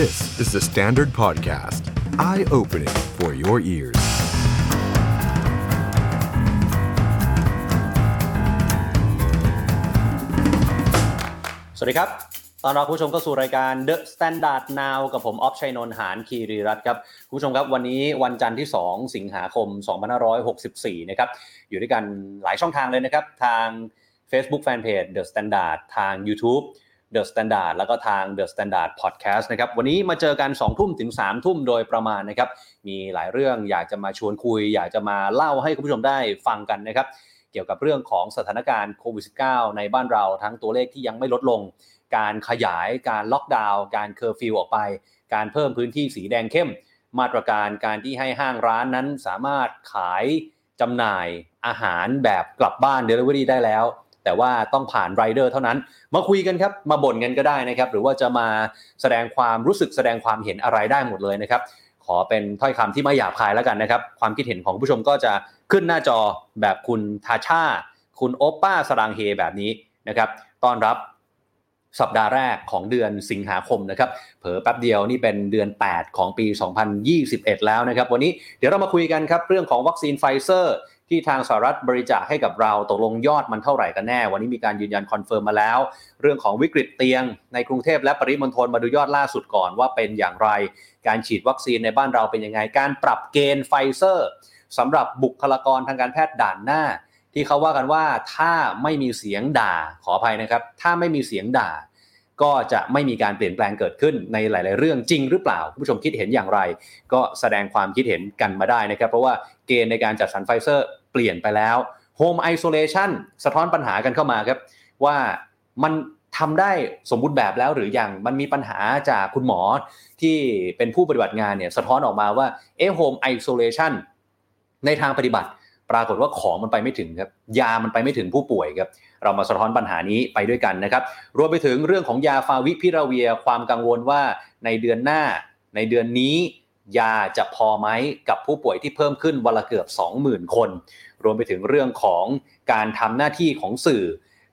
This is the Standard Podcast. Eye-opening for your ears. สวัสดีครับ ตอนรับผู้ชมเข้าสู่รายการ The Standard Now กับผม ออฟชัยนนท์ หานคีรีรัตน์ครับ คุณผู้ชมครับ วันนี้วันจันทร์ที่ 2 สิงหาคม 2564 นะครับ อยู่ด้วยกันหลายช่องทางเลยนะครับ ทาง Facebook Fanpage The Standard ทาง YouTube The Standard แล้วก็ทาง The Standard Podcast นะครับวันนี้มาเจอกัน2ทุ่มถึง3ทุ่มโดยประมาณนะครับมีหลายเรื่องอยากจะมาชวนคุย อยากจะมาเล่าให้คุณผู้ชมได้ฟังกันนะครับเกี่ยวกับเรื่องของสถานการณ์โควิด -19 ในบ้านเราทั้งตัวเลขที่ยังไม่ลดลง การขยายการล็อกดาวน์การเคอร์ฟิวออกไป การเพิ่มพื้นที่สีแดงเข้ม มาตรการการที่ให้ห้างร้านนั้นสามารถขายจำหน่ายอาหารแบบกลับบ้าน Delivery ได้แล้ว แต่ว่าต้องผ่านไรเดอร์เท่านั้น มาคุยกันครับ มาบ่นกันก็ได้นะครับ หรือว่าจะมาแสดงความรู้สึกแสดงความเห็นอะไรได้หมดเลยนะครับ ขอเป็นถ้อยคำที่ไม่หยาบคายแล้วกันนะครับ ความคิดเห็นของผู้ชมก็จะขึ้นหน้าจอแบบคุณทาชาคุณโอปป้าสรังเฮแบบนี้นะครับ ต้อนรับสัปดาห์แรกของเดือนสิงหาคมนะครับ เผลอแป๊บเดียวนี่เป็นเดือน 8 ของปี 2021 แล้วนะครับ วันนี้เดี๋ยวเรามาคุยกันครับ เรื่องของวัคซีนไฟเซอร์ ที่ทางสหรัฐบริจาคให้กับเราตกลงยอดมันเท่าไหร่กันแน่ วันนี้มีการยืนยัน confirm มาแล้ว เรื่องของวิกฤตเตียงในกรุงเทพและปริมณฑลมาดูยอดล่าสุดก่อนว่าเป็นอย่างไร การฉีดวัคซีนในบ้านเราเป็นยังไง การปรับเกณฑ์ไฟเซอร์สำหรับบุคลากรทางการแพทย์ด่านหน้า ที่เขาว่ากันว่าถ้าไม่มีเสียงด่าขออภัยนะครับ ถ้าไม่มีเสียงด่า ก็จะไม่มีการเปลี่ยนแปลงเกิดขึ้นในหลาย ๆ เรื่องจริงหรือเปล่าผู้ชมคิดเห็นอย่างไร ก็แสดงความคิดเห็นกันมาได้นะครับ เพราะว่าเกณฑ์ในการจัดสรรไฟเซอร์เปลี่ยนไปแล้ว Home Isolation สะท้อนปัญหากันเข้ามาครับ ว่ามันทำได้สมบูรณ์แบบแล้วหรือยังมันมีปัญหาจากคุณหมอที่เป็นผู้ปฏิบัติงานเนี่ยสะท้อนออกมาว่าเอ Home Isolation ในทางปฏิบัติ ปรากฏว่าของมันไปไม่ถึงครับ ยามันไปไม่ถึงผู้ป่วยครับ เรามาสะท้อนปัญหานี้ไปด้วยกันนะครับ รวมไปถึงเรื่องของยาฟาวิพิราเวียความกังวลว่าในเดือนหน้า ในเดือนนี้ ยาจะพอไหมกับผู้ป่วยที่เพิ่มขึ้นวันละเกือบ 20,000 คน รวมไปถึงเรื่องของการทำหน้าที่ของสื่อ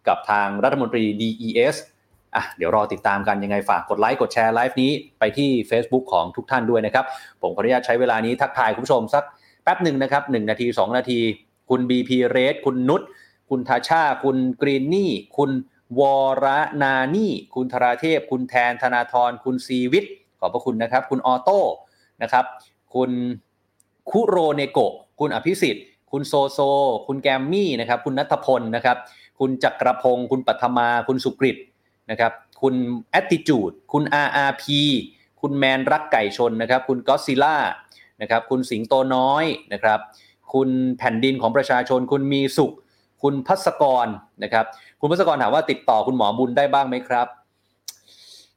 กับทางรัฐมนตรี DES อะเดี๋ยวรอติดตามกันยังไงฝากกดไลค์กดแชร์ไลฟ์นี้ไปที่ Facebook ของทุกท่านด้วยนะครับ ผมขออนุญาตใช้เวลานี้ทักทายคุณผู้ชมสักแป๊บหนึ่งนะครับ1นาที 2 นาที คุณ BP r a t คุณนุช คุณทาชา คุณกรีนนี่ คุณวรนานี่ คุณธราเทพ คุณแทนธนาธร คุณซีวิทย์ขอบพระคุณนะครับ คุณออโต้นะครับ คุณคุโรเนโกะ คุณอภิสิทธิ์ คุณโซโซ คุณแกมมี่นะครับ คุณนัทพลนะครับ คุณจักรพงศ์ คุณปัทมา คุณสุกริตนะครับ คุณแอตติจูด คุณ RRP คุณแมนรักไก่ชนนะครับ คุณก็ซิล่านะครับ คุณสิงโตน้อยนะครับ คุณแผ่นดินของประชาชน คุณมีสุข คุณพัศกรนะครับ คุณพัศกรถามว่าติดต่อคุณหมอบุญได้บ้างไหมครับ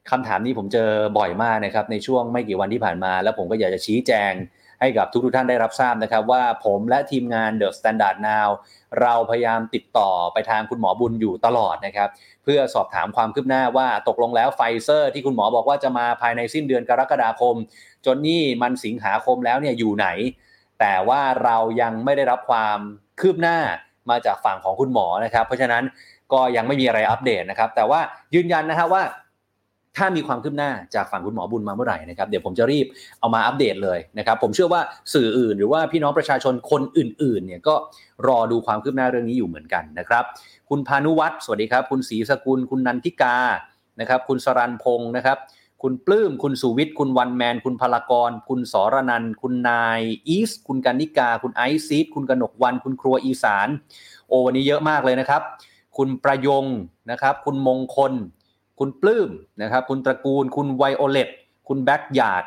คำถามนี้ผมเจอบ่อยมากนะครับในช่วงไม่กี่วันที่ผ่านมา แล้วผมก็อยากจะชี้แจงให้กับทุกๆท่านได้รับทราบนะครับ ว่าผมและทีมงาน The Standard Now เราพยายามติดต่อไปทางคุณหมอบุญอยู่ตลอดนะครับ เพื่อสอบถามความคืบหน้าว่าตกลงแล้วไฟเซอร์ ที่คุณหมอบอกว่าจะมาภายในสิ้นเดือนกรกฎาคม จนนี่มันสิงหาคมแล้วเนี่ยอยู่ไหน แต่ว่าเรายังไม่ได้รับความคืบหน้า มาจากฝั่งของคุณหมอนะครับ เพราะฉะนั้นก็ยังไม่มีอะไรอัปเดตนะครับ แต่ว่ายืนยันนะครับว่าถ้ามีความคืบหน้าจากฝั่งคุณหมอบุญมาเมื่อไหร่นะครับเดี๋ยวผมจะรีบเอามาอัปเดตเลยนะครับ ผมเชื่อว่าสื่ออื่น หรือว่าพี่น้องประชาชนคนอื่นๆเนี่ยก็รอดูความคืบหน้าเรื่องนี้อยู่เหมือนกันนะครับ คุณพานุวัฒน์สวัสดีครับ คุณศรีสกุล คุณนันทิกานะครับ คุณสรันพงศ์นะครับ คุณปลื้ม คุณสุวิทย์ คุณวันแมน คุณพลากร คุณสรนัน คุณนายอีส คุณกันนิกา คุณไอซีดคุณกนกวัน คุณครัวอีสาน โอ้วันนี้เยอะมากเลยนะครับ คุณประยงนะครับ คุณมงคล คุณปลื้มนะครับ คุณตระกูล คุณไวโอเลตคุณแบ็กยาด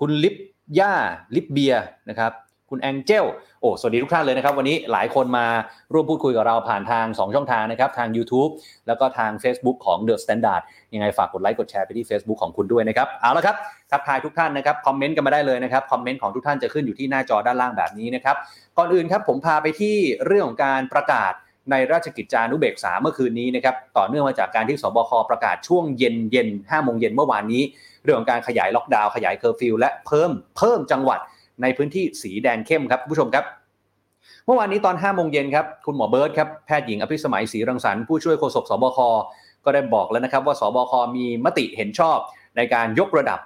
คุณลิปย่า ลิปเบียนะครับ คุณแองเจลโอ้สวัสดีทุกท่านเลยนะครับ วันนี้หลายคนมาร่วมพูดคุยกับเราผ่านทาง 2 ช่องทางนะครับ ทาง YouTube แล้วก็ทาง Facebook ของ The Standard ยังไงฝากกดไลค์กดแชร์ไปที่ Facebook ของคุณด้วยนะครับ เอาละครับ ทักทายทุกท่านนะครับ comment กันมาได้เลยนะครับ comment ของทุกท่านจะขึ้นอยู่ที่หน้าจอด้านล่างแบบนี้นะครับ ก่อนอื่นครับผมพาไปที่เรื่องของการประกาศในราชกิจจานุเบกษาเมื่อคืนนี้นะครับต่อเนื่องมาจากการที่สบคประกาศช่วงเย็นเย็น5โมงเย็นเมื่อวานนี้ เรื่องของการขยายล็อกดาวน์ขยายเคอร์ฟิวและเพิ่มเพิ่มจังหวัด ในพื้นที่สีแดงเข้มครับคุณผู้ชมครับ เมื่อวานนี้ตอน5โมงเย็นครับคุณหมอเบิร์ตครับแพทย์หญิงอภิสมัยศรีรังสรรค์ผู้ช่วยโฆษกสบคก็ได้บอกแล้วนะครับว่าสบคมีมติเห็นชอบในการยกระดับ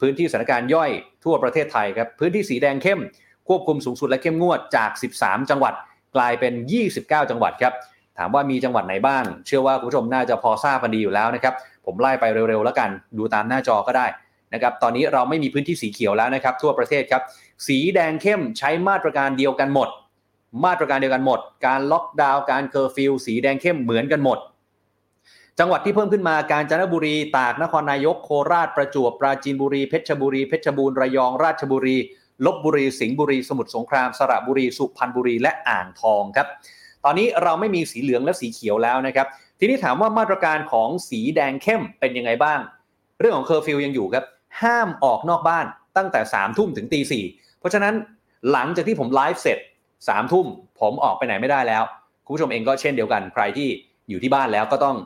พื้นที่สถานการณ์ย่อยทั่วประเทศไทยครับพื้นที่สีแดงเข้ม ควบคุมสูงสุดและเข้มงวดจาก 13 จังหวัดกลายเป็น 29 จังหวัดครับถามว่ามีจังหวัดไหนบ้าง เชื่อว่าคุณผู้ชมน่าจะพอทราบกันดีอยู่แล้วนะครับ ผมไล่ไปเร็วๆแล้วกัน ดูตามหน้าจอก็ได้นะครับ ตอนนี้เราไม่มีพื้นที่สีเขียวแล้วนะครับ ทั่วประเทศครับ สีแดงเข้มใช้มาตรการเดียวกันหมด มาตรการเดียวกันหมด การล็อกดาวน์การเคอร์ฟิวสีแดงเข้มเหมือนกันหมด จังหวัดที่เพิ่มขึ้นมากาญจน์จันทบุรีตากนครนายกโคราชประจวบปราจีนบุรีเพชรบุรีเพชรบูรณ์ระยองราชบุรีลพบุรีสิงห์บุรีสมุทรสงครามสระบุรีสุพรรณบุรีและอ่างทองครับ ตอนนี้เราไม่มีสีเหลืองและสีเขียวแล้วนะครับ ทีนี้ถามว่ามาตรการของสีแดงเข้มเป็นยังไงบ้าง เรื่องของเคอร์ฟิวยังอยู่ครับ ห้ามออกนอกบ้านตั้งแต่3ามทุ่มถึงตีสี่ เพราะฉะนั้นหลังจากที่ผมไลฟ์เสร็จ3ทุ่มผมออกไปไหนไม่ได้แล้ว คุณผู้ชมเองก็เช่นเดียวกันใครที่อยู่ที่บ้านแล้วก็ต้อง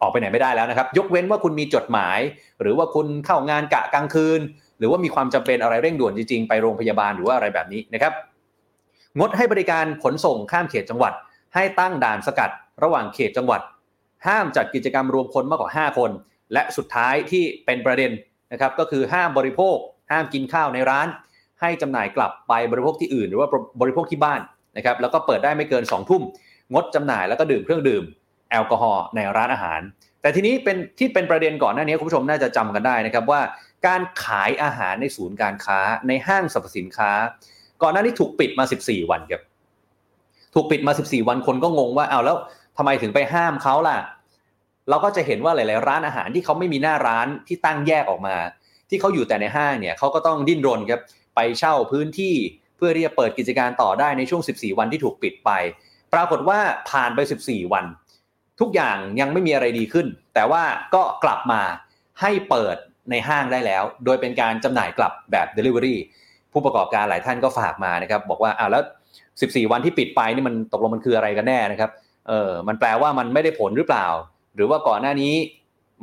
ออกไปไหนไม่ได้แล้วนะครับ ยกเว้นว่าคุณมีจดหมาย หรือว่าคุณเข้างานกะกลางคืน หรือว่ามีความจำเป็นอะไรเร่งด่วนจริงๆ ไปโรงพยาบาลหรือว่าอะไรแบบนี้นะครับงดให้บริการขนส่งข้ามเขตจังหวัด ให้ตั้งด่านสกัดระหว่างเขตจังหวัด ห้ามจัดกิจกรรมรวมคนมากกว่า 5 คน และสุดท้ายที่เป็นประเด็นนะครับก็คือห้ามบริโภค ห้ามกินข้าวในร้าน ให้จำหน่ายกลับไปบริโภคที่อื่น หรือว่าบริโภคที่บ้านนะครับแล้วก็เปิดได้ไม่เกิน2ทุ่มงดจำหน่ายแล้วก็ดื่มเครื่องดื่มแอลกอฮอล์ในร้านอาหาร แต่ทีนี้เป็นที่เป็นประเด็นก่อนหน้านี้คุณผู้ชมน่าจะจำกันได้นะครับว่าการขายอาหารในศูนย์การค้าในห้างสรรพสินค้า ก่อนหน้านี้ถูกปิดมา 14 วันครับถูกปิดมา 14 วันคนก็งงว่าเอาแล้วทำไมถึงไปห้ามเขาล่ะ เราก็จะเห็นว่าหลาย ๆ ร้านอาหารที่เขาไม่มีหน้าร้านที่ตั้งแยกออกมา ที่เขาอยู่แต่ในห้างเนี่ยเขาก็ต้องดิ้นรนครับ ไปเช่าพื้นที่เพื่อที่จะเปิดกิจการต่อได้ในช่วง 14 วันที่ถูกปิดไป ปรากฏว่าผ่านไป 14 วัน ทุกอย่างยังไม่มีอะไรดีขึ้น แต่ว่าก็กลับมาให้เปิดในห้างได้แล้ว โดยเป็นการจำหน่ายกลับแบบ Delivery ผู้ประกอบการหลายท่านก็ฝากมานะครับ บอกว่าอ้าวแล้ว 14 วันที่ปิดไปนี่มันตกลงมันคืออะไรกันแน่นะครับเออมันแปลว่ามันไม่ได้ผลหรือเปล่า หรือว่าก่อนหน้านี้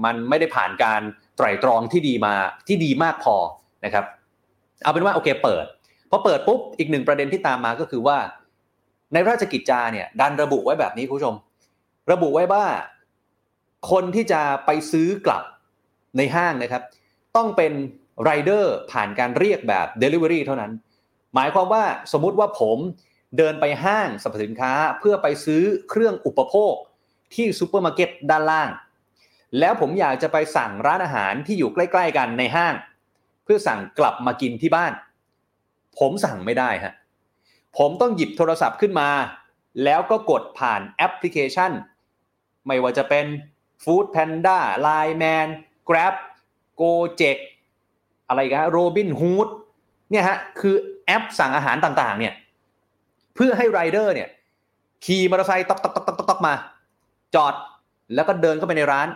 มันไม่ได้ผ่านการไตร่ตรองที่ดีมาที่ดีมากพอนะครับ เอาเป็นว่าโอเคเปิดพอเปิดปุ๊บอีกหนึ่งประเด็นที่ตามมาก็คือว่า ในราชกิจจาเนี่ยดันระบุไว้แบบนี้คุณผู้ชม ระบุไว้ว่า คนที่จะไปซื้อกลับในห้างนะครับ ต้องเป็นไรเดอร์ผ่านการเรียกแบบ Delivery เท่านั้น หมายความว่าสมมุติว่าผมเดินไปห้างสรรพสินค้าเพื่อไปซื้อเครื่องอุปโภคที่ซูเปอร์มาร์เก็ตด้านล่าง แล้วผมอยากจะไปสั่งร้านอาหารที่อยู่ใกล้ ๆ กันในห้าง เพื่อสั่งกลับมากินที่บ้าน ผมสั่งไม่ได้ฮะผมต้องหยิบโทรศัพท์ขึ้นมา แล้วก็กดผ่านแอปพลิเคชัน ไม่ว่าจะเป็น Food Panda Line Man Grab Gojek อะไรกันโรบินฮูดเนี่ยฮะคือแอปสั่งอาหารต่างๆเนี่ยเพื่อให้ไรเดอร์เนี่ยขี่มอเตอร์ไซค์ตอกตอกตอกตอกตอกมา จอดแล้วก็เดินเข้าไปในร้าน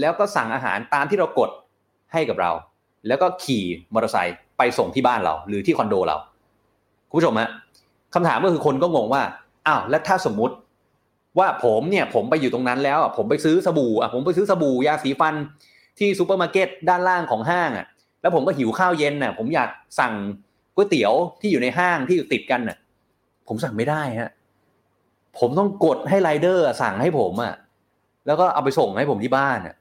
แล้วก็สั่งอาหารตามที่เรากดให้กับเรา แล้วก็ขี่มอเตอร์ไซค์ไปส่งที่บ้านเรา หรือที่คอนโดเรา คุณผู้ชมฮะคำถามก็คือคนก็งงว่าอ้าวแล้วถ้าสมมุติว่าผมเนี่ยผมไปอยู่ตรงนั้นแล้วผมไปซื้อสบู่อะผมไปซื้อสบู่ยาสีฟันที่ซูเปอร์มาร์เก็ตด้านล่างของห้างอะ แล้วผมก็หิวข้าวเย็นน่ะ ผมอยากสั่งก๋วยเตี๋ยวที่อยู่ในห้างที่อยู่ติดกันน่ะ ผมสั่งไม่ได้ฮะผมต้องกดให้ไรเดอร์สั่งให้ผมอะแล้วก็เอาไปส่งให้ผมที่บ้านอะ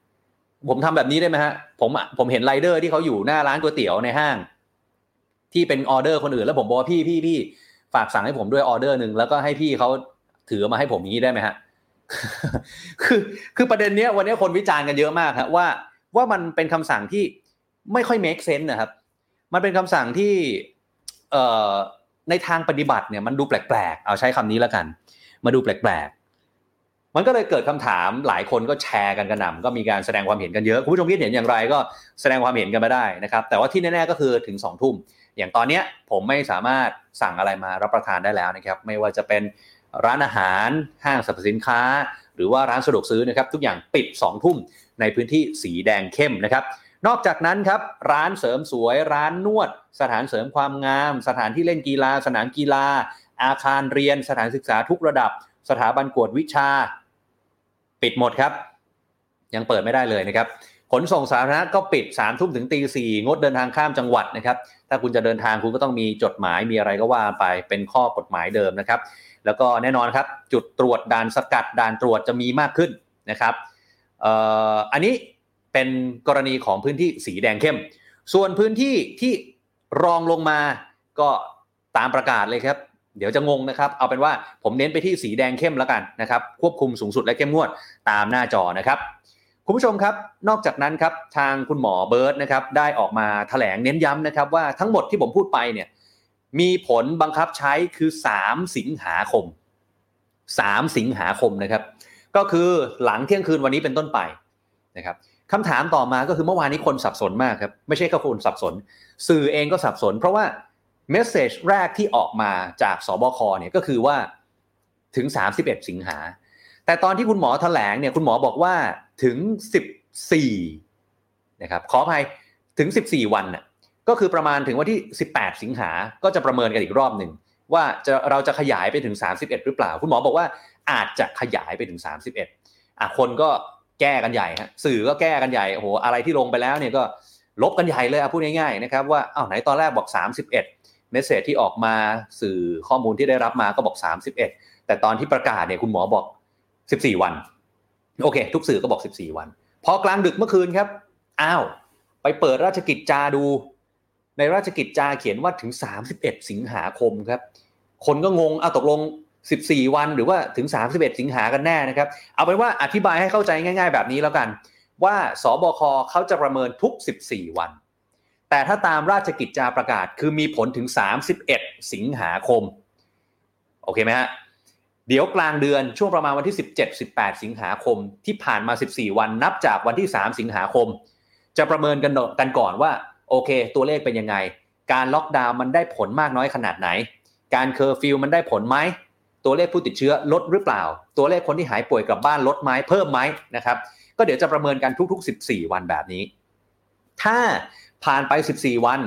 ผมทำแบบนี้ได้ไหมฮะผมผมเห็นไรเดอร์ที่เขาอยู่หน้าร้านก๋วยเตี๋ยวในห้าง ที่เป็นออเดอร์คนอื่นแล้วผมบอกว่าพี่พี่พี่ฝากสั่งให้ผมด้วยออเดอร์หนึ่งแล้วก็ให้พี่เขาถือมาให้ผมนี้ได้ไหมฮะคือคือประเด็นเนี้ยวันนี้คนวิจารณ์กันเยอะมากครับว่าว่ามันเป็นคำสั่งที่ไม่ค่อย make sense นะครับ มันเป็นคำสั่งที่เอ่อในทางปฏิบัติเนี่ยมันดูแปลกๆ เอาใช้คำนี้แล้วกัน มาดูแปลกๆ มันก็เลยเกิดคำถามหลายคนก็แชร์กันกระหน่ำก็มีการแสดงความเห็นกันเยอะคุณผู้ชมคิดเห็นอย่างไรก็แสดงความเห็นกันมาได้นะครับ แต่ว่าที่แน่ๆก็คือถึง2องทุ่มอย่างตอนนี้ผมไม่สามารถสั่งอะไรมารับประทานได้แล้วนะครับ ไม่ว่าจะเป็นร้านอาหารห้างสรรพสินค้า หรือว่าร้านสะดวกซื้อนะครับ ทุกอย่างปิด2องทุ่มในพื้นที่สีแดงเข้มนะครับ นอกจากนั้นครับร้านเสริมสวยร้านนวด สถานเสริมความงาม สถานที่เล่นกีฬา สนามกีฬา อาคารเรียน สถานศึกษาทุกระดับ สถาบันกวดวิชา ปิดหมดครับ ยังเปิดไม่ได้เลยนะครับ ขนส่งสาธารณะก็ปิด3ามทุ่มถึงตีสี่งดเดินทางข้ามจังหวัดนะครับ ถ้าคุณจะเดินทางคุณก็ต้องมีจดหมายมีอะไรก็ว่าไปเป็นข้อกฎหมายเดิมนะครับ แล้วก็แน่นอนครับ จุดตรวจด่านสกัดด่านตรวจจะมีมากขึ้นนะครับอันนี้เป็นกรณีของพื้นที่สีแดงเข้ม ส่วนพื้นที่ที่รองลงมาก็ตามประกาศเลยครับ เดี๋ยวจะงงนะครับเอาเป็นว่าผมเน้นไปที่สีแดงเข้มแล้วกันนะครับควบคุมสูงสุดและเข้มงวดตามหน้าจอนะครับคุณผู้ชมครับ นอกจากนั้นครับทางคุณหมอเบิร์ตนะครับได้ออกมาแถลงเน้นย้ำนะครับว่าทั้งหมดที่ผมพูดไปเนี่ยมีผลบังคับใช้คือ 3 สิงหาคม 3 สิงหาคมนะครับ ก็คือหลังเที่ยงคืนวันนี้เป็นต้นไปนะครับคำถามต่อมาก็คือเมื่อวานนี้คนสับสนมากครับไม่ใช่แค่คนสับสน สื่อเองก็สับสน เพราะว่า เมสเซจแรกที่ออกมาจากสบคเนี่ยก็คือว่าถึง 31 สิงหา แต่ตอนที่คุณหมอแถลงเนี่ยคุณหมอบอกว่าถึง 14นะครับขออภัยถึง 14 วันน่ะก็คือประมาณถึงวันที่ 18 สิงหา ก็จะประเมินกันอีกรอบหนึ่งว่าจะเราจะขยายไปถึง 31 หรือเปล่า คุณหมอบอกว่าอาจจะขยายไปถึง 31อะคนก็แก้กันใหญ่ฮะสื่อก็แก้กันใหญ่โอ้โหอะไรที่ลงไปแล้วเนี่ยก็ลบกันใหญ่เลยพูดง่ายๆนะครับว่าอ้าวไหนตอนแรกบอก 31 เมสเซจที่ออกมาสื่อข้อมูลที่ได้รับมาก็บอก 31 แต่ตอนที่ประกาศเนี่ยคุณหมอบอก 14 วัน โอเค ทุกสื่อก็บอก 14 วัน พอกลางดึกเมื่อคืนครับ อ้าว ไปเปิดราชกิจจาดู ในราชกิจจาเขียนว่าถึง 31 สิงหาคมครับ คนก็งงเอาตกลง 14 วันหรือว่าถึง 31 สิงหากันแน่นะครับ เอาเป็นว่าอธิบายให้เข้าใจง่าย ๆ แบบนี้แล้วกัน ว่าสบคเขาจะประเมินทุก 14 วัน แต่ถ้าตามราชกิจจาประกาศคือมีผลถึง 31 สิงหาคม โอเคไหมฮะ เดี๋ยวกลางเดือนช่วงประมาณวันที่ 17-18 สิงหาคมที่ผ่านมา 14 วันนับจากวันที่ 3 สิงหาคม จะประเมินกันกันก่อนว่า โอเค ตัวเลขเป็นยังไง การล็อกดาวน์มันได้ผลมากน้อยขนาดไหน การเคอร์ฟิวมันได้ผลไหม ตัวเลขผู้ติดเชื้อลดหรือเปล่า ตัวเลขคนที่หายป่วยกลับบ้านลดไหมเพิ่มไหมนะครับ ก็เดี๋ยวจะประเมินกันทุก ๆ 14 วันแบบนี้ ถ้า ผ่านไป 14 วัน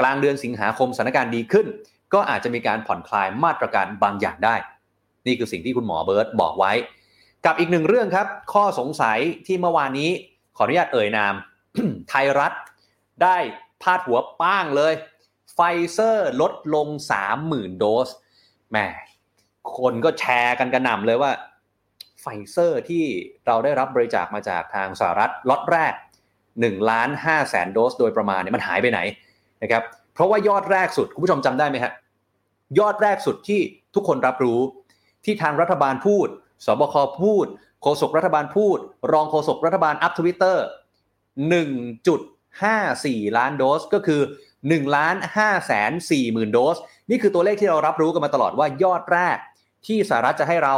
กลางเดือนสิงหาคมสถานการณ์ดีขึ้น ก็อาจจะมีการผ่อนคลายมาตรการบางอย่างได้ นี่คือสิ่งที่คุณหมอเบิร์ดบอกไว้ กับอีกหนึ่งเรื่องครับ ข้อสงสัยที่เมื่อวานนี้ขออนุญาตเอ่ยนาม ไทยรัฐได้พาดหัวป้างเลยไฟเซอร์ลดลง 30,000 โดสแหมคนก็แชร์กันกระหน่ำเลยว่าไฟเซอร์ที่เราได้รับบริจาคมาจากทางสหรัฐล็อตแรก 1ล้าน5แสนโดสโดยประมาณเนี่ยมันหายไปไหนนะครับเพราะว่ายอดแรกสุดคุณผู้ชมจำได้ไหมฮะยอดแรกสุดที่ทุกคนรับรู้ ที่ทางรัฐบาลพูดสบคพูดโฆษกรัฐบาลพูด รองโฆษกรัฐบาลอัพทวิตเตอร์1.54 ล้านโดสก็คือ1ล้าน5แสน4หมื่นโดส นี่คือตัวเลขที่เรารับรู้กันมาตลอดว่ายอดแรกที่สหรัฐจะให้เรา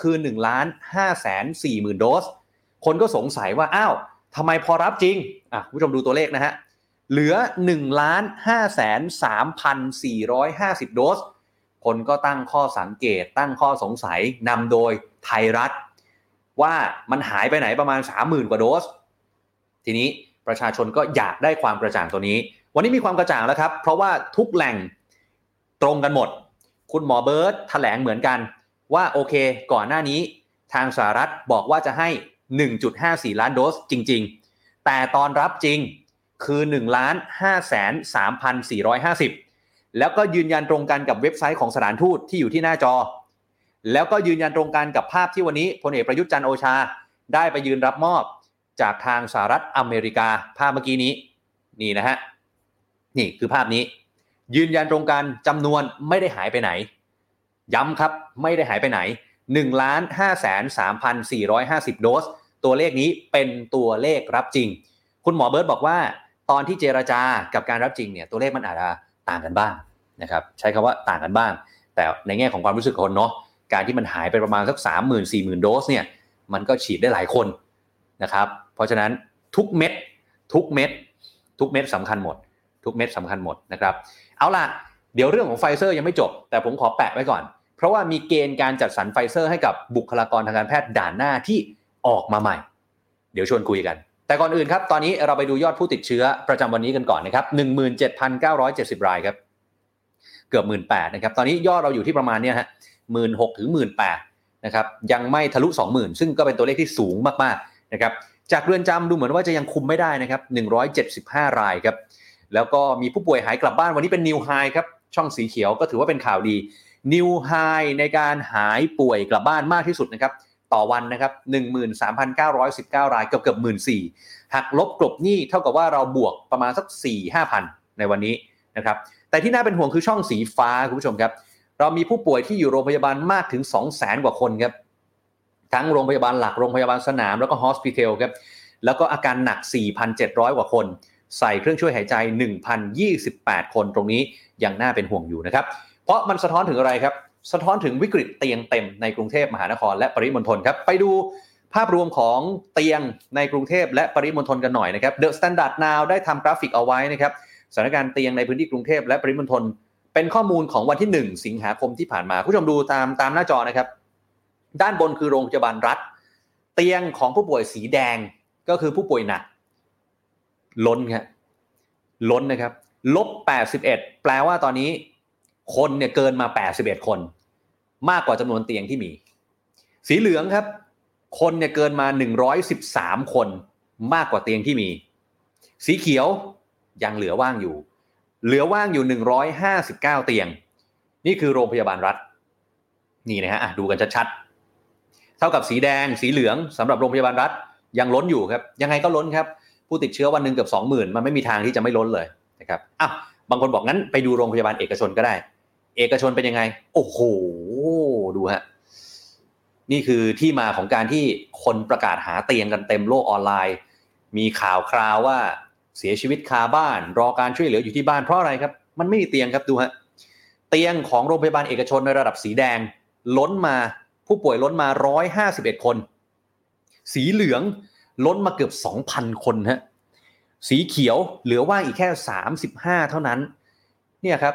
คือ1ล้าน5แสน4หมื่นโดส คนก็สงสัยว่า อ้าว ทำไมพอรับจริงอะผู้ชมดูตัวเลขนะฮะเหลือ1ล้าน5แสน3,450โดส คนก็ตั้งข้อสังเกตตั้งข้อสงสัยนำโดยไทยรัฐ ว่ามันหายไปไหนประมาณ 30,000 กว่าโดส ทีนี้ประชาชนก็อยากได้ความกระจ่างตัวนี้ วันนี้มีความกระจ่างแล้วครับ เพราะว่าทุกแหล่งตรงกันหมด คุณหมอเบิร์ตแถลงเหมือนกันว่าโอเค ก่อนหน้านี้ทางสหรัฐบอกว่าจะให้ 1.54 ล้านโดสจริง ๆ แต่ตอนรับจริงคือ1ล้าน5แสน3,450 แล้วก็ยืนยันตรงกันกับเว็บไซต์ของสถานทูตที่อยู่ที่หน้าจอ แล้วก็ยืนยันตรงกันกับภาพที่วันนี้พลเอกประยุทธ์จันโอชา ได้ไปยืนรับมอบจากทางสหรัฐอเมริกา ภาพเมื่อกี้นี้ นี่นะฮะ นี่คือภาพนี้ ยืนยันตรงกันจำนวนไม่ได้หายไปไหน ย้ำครับไม่ได้หายไปไหน 1ล้าน5แสน3,450 โดส ตัวเลขนี้เป็นตัวเลขรับจริง คุณหมอเบิร์ตบอกว่า ตอนที่เจราจากับการรับจริงเนี่ยตัวเลขมันอาจจะต่างกันบ้างนะครับใช้คำว่าต่างกันบ้าง แต่ในแง่ของความรู้สึกคนเนาะการที่มันหายไปประมาณสัก 3 0 0 0 0 4 0 0 0 0 โดสเนี่ยมันก็ฉีดได้หลายคนนะครับเพราะฉะนั้นทุกเม็ดทุกเม็ดทุกเม็ดสำคัญหมด ทุกเม็ดสำคัญหมดนะครับเอาล่ะเดี๋ยวเรื่องของไฟเซอร์ยังไม่จบ แต่ผมขอแปะไว้ก่อน เพราะว่ามีเกณฑ์การจัดสรรไฟเซอร์ให้กับบุคลากรทางการแพทย์ด่านหน้าที่ออกมาใหม่ เดี๋ยวชวนคุยกัน แต่ก่อนอื่นครับ ตอนนี้เราไปดูยอดผู้ติดเชื้อประจำวันนี้กันก่อนนะครับ17,970 รายครับ เกือบ 1 8 0 0นะครับ ตอนนี้ยอดเราอยู่ที่ประมาณนี้ฮะ16,000ถึง18,000นะครับ ยังไม่ทะลุ 20,000 ซึ่งก็เป็นตัวเลขที่สูงมากๆนะครับ จากเรือนจำดูเหมือนว่าจะยังคุมไม่ได้นะครับ175 รายครับ แล้วก็มีผู้ป่วยหายกลับบ้านวันนี้เป็นนิวไฮครับ ช่องสีเขียวก็ถือว่าเป็นข่าวดี นิวไฮในการหายป่วยกลับบ้านมากที่สุดนะครับต่อวันนะครับ13,919 รายเกือบเกือบ14,000หักลบกลบหนี้เท่ากับว่าเราบวกประมาณสัก 4-5,000ในวันนี้นะครับแต่ที่น่าเป็นห่วงคือช่องสีฟ้าคุณผู้ชมครับ เรามีผู้ป่วยที่อยู่โรงพยาบาลมากถึง 200,000กว่าคนครับทั้งโรงพยาบาลหลักโรงพยาบาลสนามแล้วก็ฮอสพิทอลครับแล้วก็อาการหนัก 4,700 กว่าคน ใส่เครื่องช่วยหายใจ 1,028 คนตรงนี้ยังน่าเป็นห่วงอยู่นะครับ เพราะมันสะท้อนถึงอะไรครับ สะท้อนถึงวิกฤตเตียงเต็มในกรุงเทพมหานครและปริมณฑลครับ ไปดูภาพรวมของเตียงในกรุงเทพและปริมณฑลกันหน่อยนะครับ The Standard Now ได้ทำกราฟิกเอาไว้นะครับสถานการณ์เตียงในพื้นที่กรุงเทพและปริมณฑลเป็นข้อมูลของวันที่ 1 สิงหาคมที่ผ่านมาผู้ชมดูตามตามหน้าจอนะครับ ด้านบนคือโรงพยาบาลรัฐ เตียงของผู้ป่วยสีแดงก็คือผู้ป่วยหนัก ล้นครับล้นนะครับลบ81 แปลว่าตอนนี้ คนเนี่ยเกินมา 81 คน มากกว่าจำนวนเตียงที่มี สีเหลืองครับ คนเนี่ยเกินมา 113 คนมากกว่าเตียงที่มี สีเขียวยังเหลือว่างอยู่ เหลือว่างอยู่ 159 เตียง นี่คือโรงพยาบาลรัฐ นี่นะฮะดูกันชัดๆ เท่ากับสีแดง สีเหลืองสำหรับโรงพยาบาลรัฐยังล้นอยู่ครับ ยังไงก็ล้นครับ ผู้ติดเชื้อวันหนึ่งเกือบ20,000 มันไม่มีทางที่จะไม่ล้นเลยนะครับอะบางคนบอกงั้นไปดูโรงพยาบาลเอกชนก็ได้ เอกชนเป็นยังไง โอ้โห ดูฮะ นี่คือที่มาของการที่คนประกาศหาเตียงกันเต็มโลกออนไลน์ มีข่าวคราวว่าเสียชีวิตคาบ้าน รอการช่วยเหลืออยู่ที่บ้านเพราะอะไรครับ มันไม่มีเตียงครับดูฮะ เตียงของโรงพยาบาลเอกชนในระดับสีแดง ล้นมาผู้ป่วยล้นมา 151 คน สีเหลืองล้นมาเกือบ 2,000 คนฮะ สีเขียวเหลือว่างอีกแค่ 35 เท่านั้น เนี่ยครับ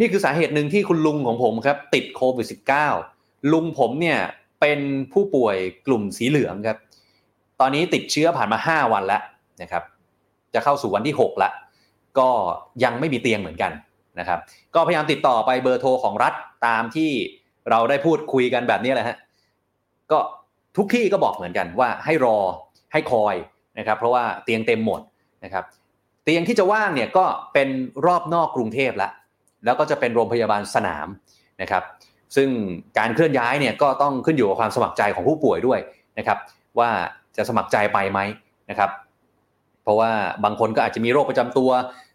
นี่คือสาเหตุหนึ่งที่คุณลุงของผมครับติดโควิด -19 ลุงผมเนี่ยเป็นผู้ป่วยกลุ่มสีเหลืองครับ ตอนนี้ติดเชื้อผ่านมา 5 วันแล้วนะครับ จะเข้าสู่วันที่6แล้วก็ยังไม่มีเตียงเหมือนกันนะครับ ก็พยายามติดต่อไปเบอร์โทรของรัฐตามที่เราได้พูดคุยกันแบบนี้แหละฮะก็ทุกที่ก็บอกเหมือนกันว่าให้รอให้คอยนะครับ เพราะว่าเตียงเต็มหมดนะครับ เตียงที่จะว่างเนี่ยก็เป็นรอบนอกกรุงเทพแล้ว แล้วก็จะเป็นโรงพยาบาลสนามนะครับ ซึ่งการเคลื่อนย้ายเนี่ยก็ต้องขึ้นอยู่กับความสมัครใจของผู้ป่วยด้วยนะครับ ว่าจะสมัครใจไปไหมนะครับ เพราะว่าบางคนก็อาจจะมีโรคประจำตัว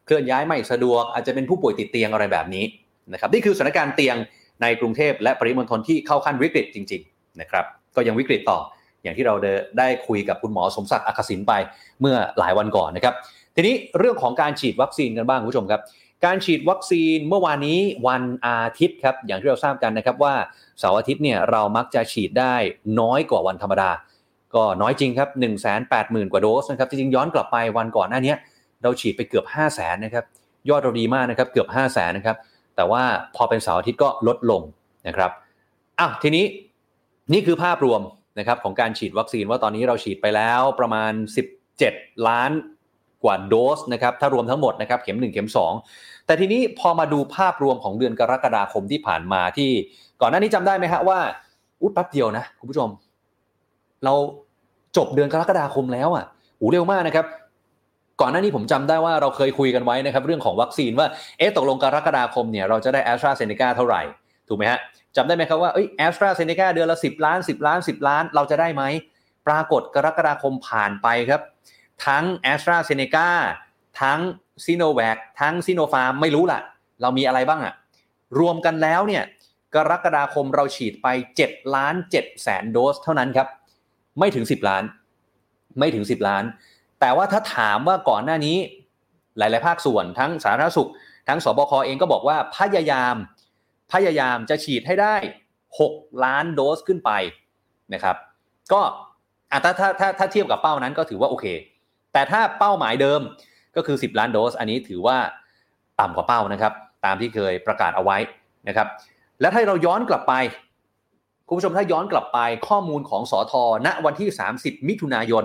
เคลื่อนย้ายไม่สะดวก อาจจะเป็นผู้ป่วยติดเตียงอะไรแบบนี้นะครับนี่คือสถานการณ์เตียงในกรุงเทพและปริมณฑลที่เข้าขั้นวิกฤตจริง ๆนะครับ ก็ยังวิกฤตต่ออย่างที่เราได้คุยกับคุณหมอสมศักดิ์อักษินไปเมื่อหลายวันก่อนนะครับ ทีนี้เรื่องของการฉีดวัคซีนกันบ้างคุณผู้ชมครับ การฉีดวัคซีนเมื่อวานนี้วันอาทิตย์ครับอย่างที่เราทราบกันนะครับว่าเสาร์อาทิตย์เนี่ยเรามักจะฉีดได้น้อยกว่าวันธรรมดา ก็น้อยจริงครับ 1 8 0 0 0 0 กว่าโดสนะครับจริงๆย้อนกลับไปวันก่อนหน้านี้เราฉีดไปเกือบ 5 0 0 0 0นนะครับยอดเราดีมากนะครับเกือบ 5 0 0 0 0 0นะครับแต่ว่าพอเป็นเสาร์อาทิตย์ก็ลดลงนะครับอ้าวทีนี้นี่คือภาพรวมนะครับของการฉีดวัคซีนว่าตอนนี้เราฉีดไปแล้วประมาณ 17 ล้านกว่าโดสนะครับถ้ารวมทั้งหมดนะครับเข็ม 1 เข็ม 2 แต่ทีนี้พอมาดูภาพรวมของเดือนกรกฎาคมที่ผ่านมาที่ ก่อนหน้านี้จำได้ไหมฮะว่าอุ๊ดแป๊บเดียวนะคุณผู้ชม เราจบเดือนกรกฎาคมแล้วอะอูเร็วมากนะครับ ก่อนหน้านี้ผมจำได้ว่าเราเคยคุยกันไว้นะครับ เรื่องของวัคซีนว่าเอ๊ะตกลงกรกฎาคมเนี่ยเราจะได้แอสตราเซเนกาเท่าไหร่ถูกไหมฮะจำได้ไหมครับว่าแอสตราเซเนกาเดือนละ 10 ล้าน 10 ล้าน 10 ล้าน เราจะได้ไหม ปรากฏกรกฎาคมผ่านไปครับ ทั้งแอสตราเซเนกาทั้ง ซีโนแวคทั้งซีโนฟาร์มไม่รู้ล่ะ เรามีอะไรบ้างอะรวมกันแล้วเนี่ยกรกฎาคมเราฉีดไป7ล้าน7แสนโดสเท่านั้นครับ ไม่ถึง 10 ล้าน ไม่ถึง 10 ล้าน แต่ว่าถ้าถามว่าก่อนหน้านี้ หลาย ๆ ภาคส่วนทั้งสาธารณสุข ทั้งสบคเองก็บอกว่าพยายาม พยายามจะฉีดให้ได้ 6 ล้านโดสขึ้นไปนะครับ ก็ถ้าถ้าถ้าถ้าเทียบกับเป้านั้นก็ถือว่าโอเค แต่ถ้าเป้าหมายเดิม ก็คือ 10 ล้านโดส อันนี้ถือว่าต่ำกว่าเป้านะครับ ตามที่เคยประกาศเอาไว้นะครับ และถ้าเราย้อนกลับไปคุณผู้ชมถ้าย้อนกลับไปข้อมูลของสอทอณวันที่ 30 มิถุนายน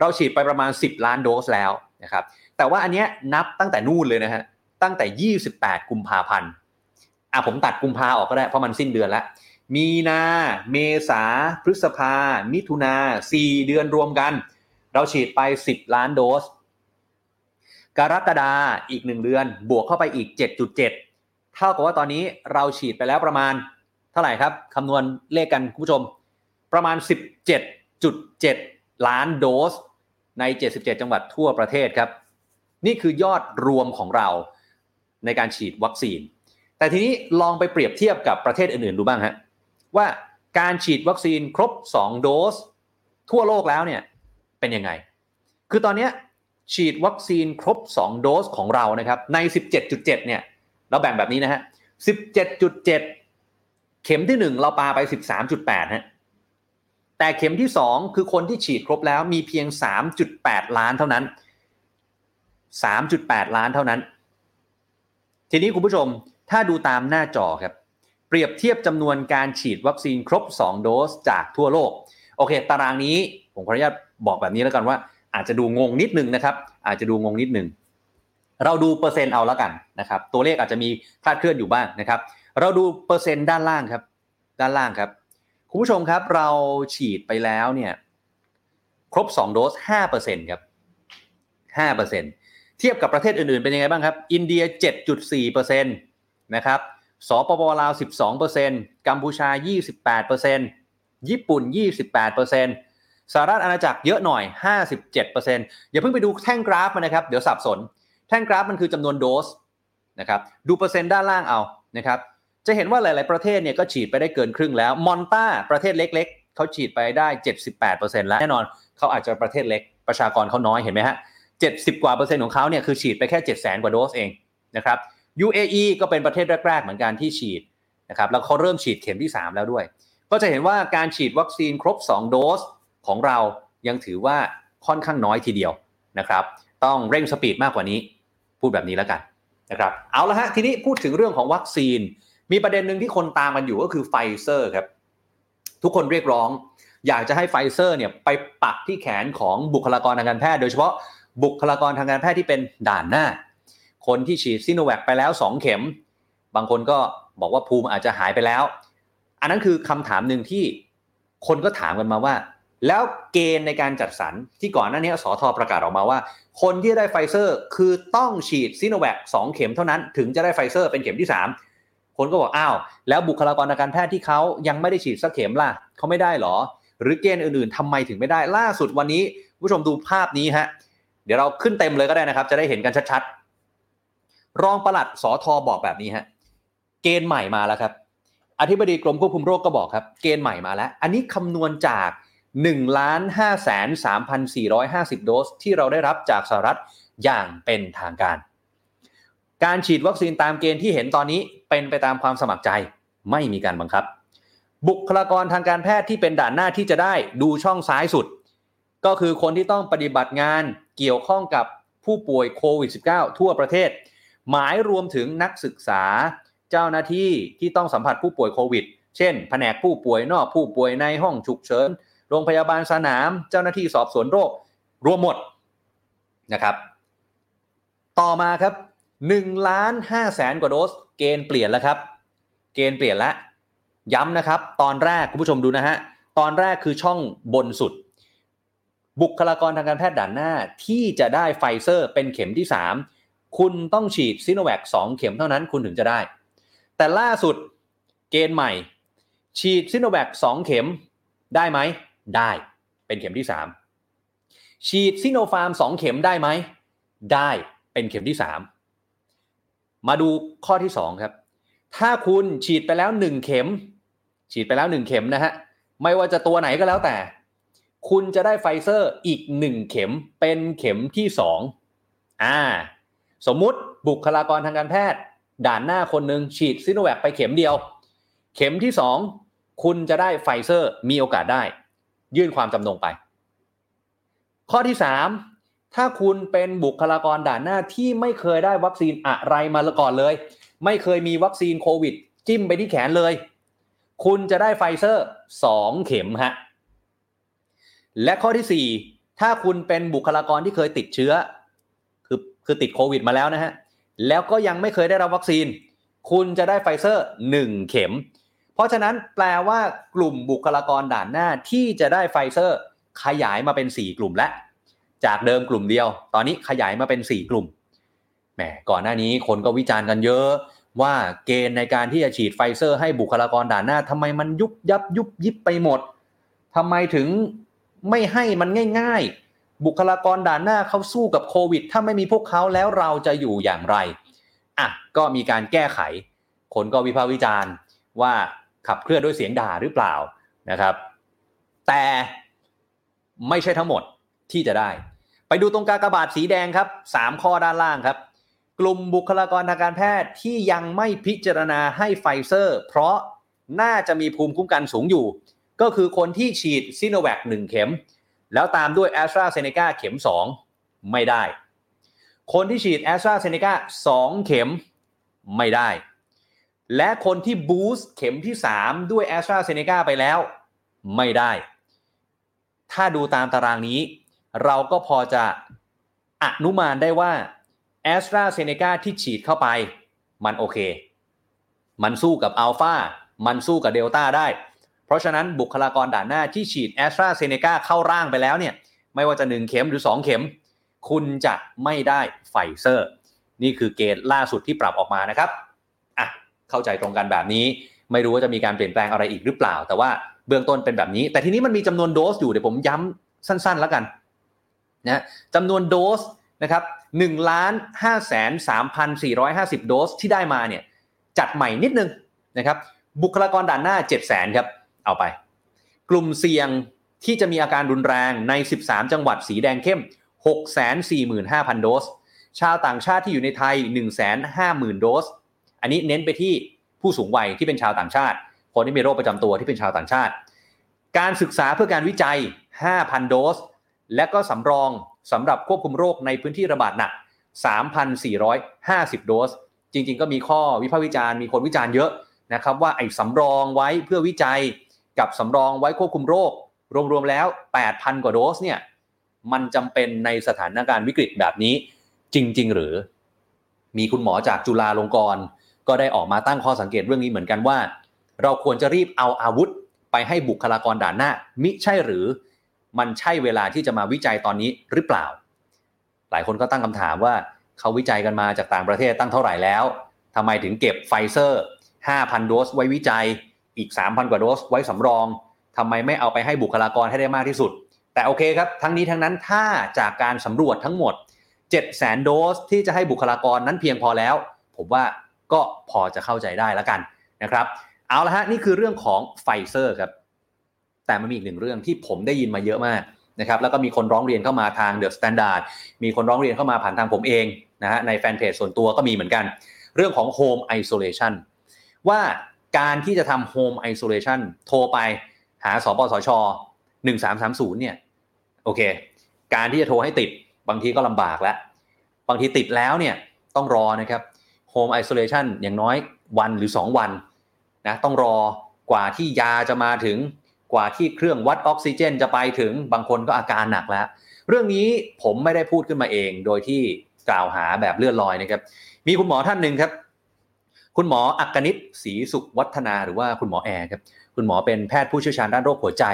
เราฉีดไปประมาณ 10 ล้านโดสแล้วนะครับ แต่ว่าอันเนี้ยนับตั้งแต่นู่นเลยนะฮะตั้งแต่ 28 กุมภาพันธ์อะผมตัดกุมภาออกก็ได้เพราะมันสิ้นเดือนแล้วมีนา เมษา พฤษภา มิถุนาสี่เดือนรวมกัน เราฉีดไป 10 ล้านโดส กรกฎาอีก 1 เดือน บวกเข้าไปอีก 7.7 เท่ากับว่าตอนนี้เราฉีดไปแล้วประมาณเท่าไหร่ครับคำนวณเลขกันคุณผู้ชม ประมาณ 17.7 ล้านโดส ใน 77 จังหวัดทั่วประเทศครับ นี่คือยอดรวมของเราในการฉีดวัคซีน แต่ทีนี้ลองไปเปรียบเทียบกับประเทศอื่นๆดูบ้างฮะว่าการฉีดวัคซีนครบ 2 โดส ทั่วโลกแล้วเนี่ยเป็นยังไง คือตอนนี้ ฉีดวัคซีนครบ 2 โดสของเรานะครับใน 17.7 เนี่ย เราแบ่งแบบนี้นะฮะ 17.7 เข็มที่ 1 เราปาไป 13.8 ฮะ แต่เข็มที่ 2 คือคนที่ฉีดครบแล้วมีเพียง 3.8 ล้านเท่านั้น 3.8 ล้านเท่านั้น ทีนี้คุณผู้ชมถ้าดูตามหน้าจอครับ เปรียบเทียบจำนวนการฉีดวัคซีนครบ 2 โดสจากทั่วโลก โอเค ตารางนี้ผมขออนุญาตบอกแบบนี้แล้วกันว่า อาจจะดูงงนิดนึงนะครับ อาจจะดูงงนิดนึง เราดูเปอร์เซ็นต์เอาแล้วกันนะครับ ตัวเลขอาจจะมีคลาดเคลื่อนอยู่บ้างนะครับ เราดูเปอร์เซ็นต์ด้านล่างครับ ด้านล่างครับ คุณผู้ชมครับ เราฉีดไปแล้วเนี่ย ครบ 2 โดส5%ครับ5%เทียบกับประเทศอื่นๆ เป็นยังไงบ้างครับ อินเดีย 7.4%นะครับ สปปลาว 12%กัมพูชา 28%ญี่ปุ่น 28% สหรัฐอาณาจักรเยอะหน่อย 57%อย่าเพิ่งไปดูแท่งกราฟมันนะครับ เดี๋ยวสับสน แท่งกราฟมันคือจำนวนโดสนะครับ ดูเปอร์เซ็นต์ด้านล่างเอานะครับ จะเห็นว่าหลาย ๆ ประเทศเนี่ยก็ฉีดไปได้เกินครึ่งแล้ว มอนตาประเทศเล็ก ๆ เขาฉีดไปได้ 78%แล้ว แน่นอนเขาอาจจะประเทศเล็ก ประชากรเขาน้อย เห็นไหมฮะ70 กว่าเปอร์เซ็นต์ของเขาเนี่ยคือฉีดไปแค่ 700,000 กว่าโดสเองนะครับ UAE ก็เป็นประเทศแรก ๆ เหมือนกันที่ฉีดนะครับ แล้วเขาเริ่มฉีดเข็มที่ 3 แล้วด้วย ก็จะเห็นว่าการฉีดวัคซีนครบ 2 โดส ของเรายังถือว่าค่อนข้างน้อยทีเดียวนะครับ ต้องเร่งสปีดมากกว่านี้ พูดแบบนี้แล้วกันนะครับ เอาละฮะทีนี้พูดถึงเรื่องของวัคซีน มีประเด็นหนึ่งที่คนตามกันอยู่ก็คือไฟเซอร์ครับ ทุกคนเรียกร้อง อยากจะให้ไฟเซอร์เนี่ยไปปักที่แขนของบุคลากรทางการแพทย์ โดยเฉพาะบุคลากรทางการแพทย์ที่เป็นด่านหน้า คนที่ฉีดซิโนแวคไปแล้ว 2 เข็ม บางคนก็บอกว่าภูมิอาจจะหายไปแล้ว อันนั้นคือคำถามหนึ่งที่คนก็ถามกันมาว่า แล้วเกณฑ์ในการจัดสรรที่ก่อนหน้านี้สอทอประกาศออกมาว่า คนที่ได้ไฟเซอร์คือต้องฉีดซิโนแวค2เข็มเท่านั้น ถึงจะได้ไฟเซอร์เป็นเข็มที่ 3 คนก็บอกอ้าว แล้วบุคลากรทางการแพทย์ที่เขายังไม่ได้ฉีดสักเข็มล่ะเขาไม่ได้หรอ หรือเกณฑ์อื่นๆทำไมถึงไม่ได้ล่าสุดวันนี้ผู้ชมดูภาพนี้ฮะเดี๋ยวเราขึ้นเต็มเลยก็ได้นะครับ จะได้เห็นกันชัดๆ รองปลัดสอทอบอกแบบนี้ฮะเกณฑ์ใหม่มาแล้วครับอธิบดีกรมควบคุมโรคก็บอกครับ เกณฑ์ใหม่มาแล้ว อันนี้คำนวณจาก 1ล้าน5แสน3,450โดสที่เราได้รับจากสหรัฐอย่างเป็นทางการ การฉีดวัคซีนตามเกณฑ์ที่เห็นตอนนี้เป็นไปตามความสมัครใจไม่มีการบังคับ บุคลากรทางการแพทย์ที่เป็นด่านหน้าที่จะได้ดูช่องซ้ายสุด ก็คือคนที่ต้องปฏิบัติงานเกี่ยวข้องกับผู้ป่วยโควิด -19 ทั่วประเทศ หมายรวมถึงนักศึกษาเจ้าหน้าที่ที่ต้องสัมผัสผู้ป่วยโควิด เช่น แผนกผู้ป่วยนอกผู้ป่วยในห้องฉุกเฉิน โรงพยาบาลสนาม เจ้าหน้าที่สอบสวนโรค รวมหมดนะครับ ต่อมาครับ1ล้าน5แสนกว่าโดส เกณฑ์เปลี่ยนแล้วครับ เกณฑ์เปลี่ยนแล้วย้ำนะครับ ตอนแรกคุณผู้ชมดูนะฮะตอนแรกคือช่องบนสุด บุคลากรทางการแพทย์ด่านหน้าที่จะได้ไฟเซอร์เป็นเข็มที่ 3 คุณต้องฉีดซิโนแวค2เข็มเท่านั้นคุณถึงจะได้ แต่ล่าสุดเกณฑ์ใหม่ ฉีดซิโนแวค2เข็มได้ไหม ได้เป็นเข็มที่3ฉีดซิโนฟาร์ม2เข็มได้ไหม ได้เป็นเข็มที่3มาดูข้อที่2ครับ ถ้าคุณฉีดไปแล้ว1เข็ม ฉีดไปแล้ว1เข็มนะฮะ ไม่ว่าจะตัวไหนก็แล้วแต่ คุณจะได้ไฟเซอร์อีก1เข็มเป็นเข็มที่2อ่า สมมุติบุคลากรทางการแพทย์ ด่านหน้าคนหนึ่งฉีดซิโนแวคไปเข็มเดียว เข็มที่2คุณจะได้ไฟเซอร์มีโอกาสได้ ยื่นความจำนงไป ข้อที่ 3 ถ้าคุณเป็นบุคลากรด่านหน้าที่ไม่เคยได้วัคซีนอะไรมาก่อนเลย ไม่เคยมีวัคซีนโควิด จิ้มไปที่แขนเลย คุณจะได้ไฟเซอร์ 2 เข็มฮะและข้อที่ 4 ถ้าคุณเป็นบุคลากรที่เคยติดเชื้อ คือคือติดโควิดมาแล้วนะฮะแล้วก็ยังไม่เคยได้รับวัคซีน คุณจะได้ไฟเซอร์ 1 เข็ม เพราะฉะนั้นแปลว่ากลุ่มบุคลากรด่านหน้าที่จะได้ไฟเซอร์ขยายมาเป็น 4 กลุ่มแล้วจากเดิมกลุ่มเดียว ตอนนี้ขยายมาเป็น 4 กลุ่มแหมก่อนหน้านี้คนก็วิจารณ์กันเยอะว่าเกณฑ์ในการที่จะฉีดไฟเซอร์ให้บุคลากรด่านหน้าทำไมมันยุบยับยุบยิบไปหมด ทำไมถึงไม่ให้มันง่าย ๆ บุคลากรด่านหน้าเขาสู้กับโควิด ถ้าไม่มีพวกเขาแล้วเราจะอยู่อย่างไรอะก็มีการแก้ไข คนก็วิพากษ์วิจารณ์ว่า ขับเคลื่อนด้วยเสียงด่าหรือเปล่านะครับ แต่ไม่ใช่ทั้งหมดที่จะได้ ไปดูตรงกากบาทสีแดงครับ 3 ข้อด้านล่างครับ กลุ่มบุคลากรทางการแพทย์ที่ยังไม่พิจารณาให้ไฟเซอร์ เพราะน่าจะมีภูมิคุ้มกันสูงอยู่ ก็คือคนที่ฉีดซิโนแวค1เข็ม แล้วตามด้วยแอสตราเซเนกาเข็ม 2 ไม่ได้ คนที่ฉีดแอสตราเซเนกา2เข็มไม่ได้ และคนที่ boost เข็มที่ 3 ด้วยแอสตราเซเนกาไปแล้วไม่ได้ ถ้าดูตามตารางนี้ เราก็พอจะอนุมานได้ว่าแอสตราเซเนกาที่ฉีดเข้าไปมันโอเค มันสู้กับอัลฟามันสู้กับเดลต้าได้ เพราะฉะนั้นบุคลากรด่านหน้าที่ฉีดแอสตราเซเนกาเข้าร่างไปแล้วเนี่ยไม่ว่าจะ 1 เข็มหรือ 2 เข็ม คุณจะไม่ได้ไฟเซอร์ นี่คือเกณฑ์ล่าสุดที่ปรับออกมานะครับ เข้าใจตรงกันแบบนี้ ไม่รู้ว่าจะมีการเปลี่ยนแปลงอะไรอีกหรือเปล่า แต่ว่าเบื้องต้นเป็นแบบนี้ แต่ทีนี้มันมีจำนวนโดสอยู่เดี๋ยวผมย้ำสั้น ๆ แล้วกันนะจำนวนโดสนะครับ1ล้าน5แสน3,450โดสที่ได้มาเนี่ยจัดใหม่นิดนึงนะครับบุคลากรด่านหน้า7 0 0 0 0 0ครับเอาไป กลุ่มเสี่ยงที่จะมีอาการรุนแรงใน 13 จังหวัดสีแดงเข้ม 645,000 โดส ชาวต่างชาติที่อยู่ในไทย 150,000 โดส อันนี้เน้นไปที่ผู้สูงวัยที่เป็นชาวต่างชาติ คนที่มีโรคประจำตัวที่เป็นชาวต่างชาติ การศึกษาเพื่อการวิจัย 5,000 โดส และก็สำรองสำหรับควบคุมโรคในพื้นที่ระบาดหนัก 3,450 โดส จริง ๆ ก็มีข้อวิพากษ์วิจารณ์มีคนวิจารณ์เยอะนะครับว่าไอ้สำรองไว้เพื่อวิจัยกับสำรองไว้ควบคุมโรค รวมๆแล้ว 8,000 กว่าโดสเนี่ยมันจำเป็นในสถานการณ์วิกฤตแบบนี้จริง ๆ หรือ มีคุณหมอจากจุฬาลงกรณ์ ก็ได้ออกมาตั้งข้อสังเกตเรื่องนี้เหมือนกันว่า เราควรจะรีบเอาอาวุธไปให้บุคลากรด่านหน้า มิใช่หรือมันใช่เวลาที่จะมาวิจัยตอนนี้หรือเปล่า หลายคนก็ตั้งคำถามว่าเขาวิจัยกันมาจากต่างประเทศตั้งเท่าไหร่แล้วทำไมถึงเก็บไฟเซอร์ 5,000 โดสไว้วิจัยอีก 3,000 กว่าโดสไว้สำรองทำไมไม่เอาไปให้บุคลากรให้ได้มากที่สุด แต่โอเคครับ ทั้งนี้ทั้งนั้นถ้าจากการสำรวจทั้งหมด 700,000 โดสที่จะให้บุคลากรนั้นเพียงพอแล้ว ผมว่า ก็พอจะเข้าใจได้แล้วกันนะครับเอาละฮะนี่คือเรื่องของไฟเซอร์ครับแต่มันมีอีกหนึ่งเรื่องที่ผมได้ยินมาเยอะมากนะครับแล้วก็มีคนร้องเรียนเข้ามาทางเดอะสแตนดาร์ดมีคนร้องเรียนเข้ามาผ่านทางผมเองนะฮะในแฟนเพจส่วนตัวก็มีเหมือนกัน เรื่องของ Home Isolation ว่าการที่จะทำ Home Isolation โทรไปหาสปสช 1330 เนี่ยโอเค การที่จะโทรให้ติดบางทีก็ลำบากแล้ว บางทีติดแล้วเนี่ยต้องรอนะครับ Home Isolation อย่างน้อยวันหรือ 2 วันนะต้องรอกว่าที่ยาจะมาถึงกว่าที่เครื่องวัดออกซิเจนจะไปถึงบางคนก็อาการหนักแล้ว เรื่องนี้ผมไม่ได้พูดขึ้นมาเอง โดยที่กล่าวหาแบบเลื่อนลอยนะครับ มีคุณหมอท่านหนึ่งครับ คุณหมออักกนิตศรีสุขวัฒนาหรือว่าคุณหมอแอร์ครับ คุณหมอเป็นแพทย์ผู้เชี่ยวชาญด้านโรคหัวใจ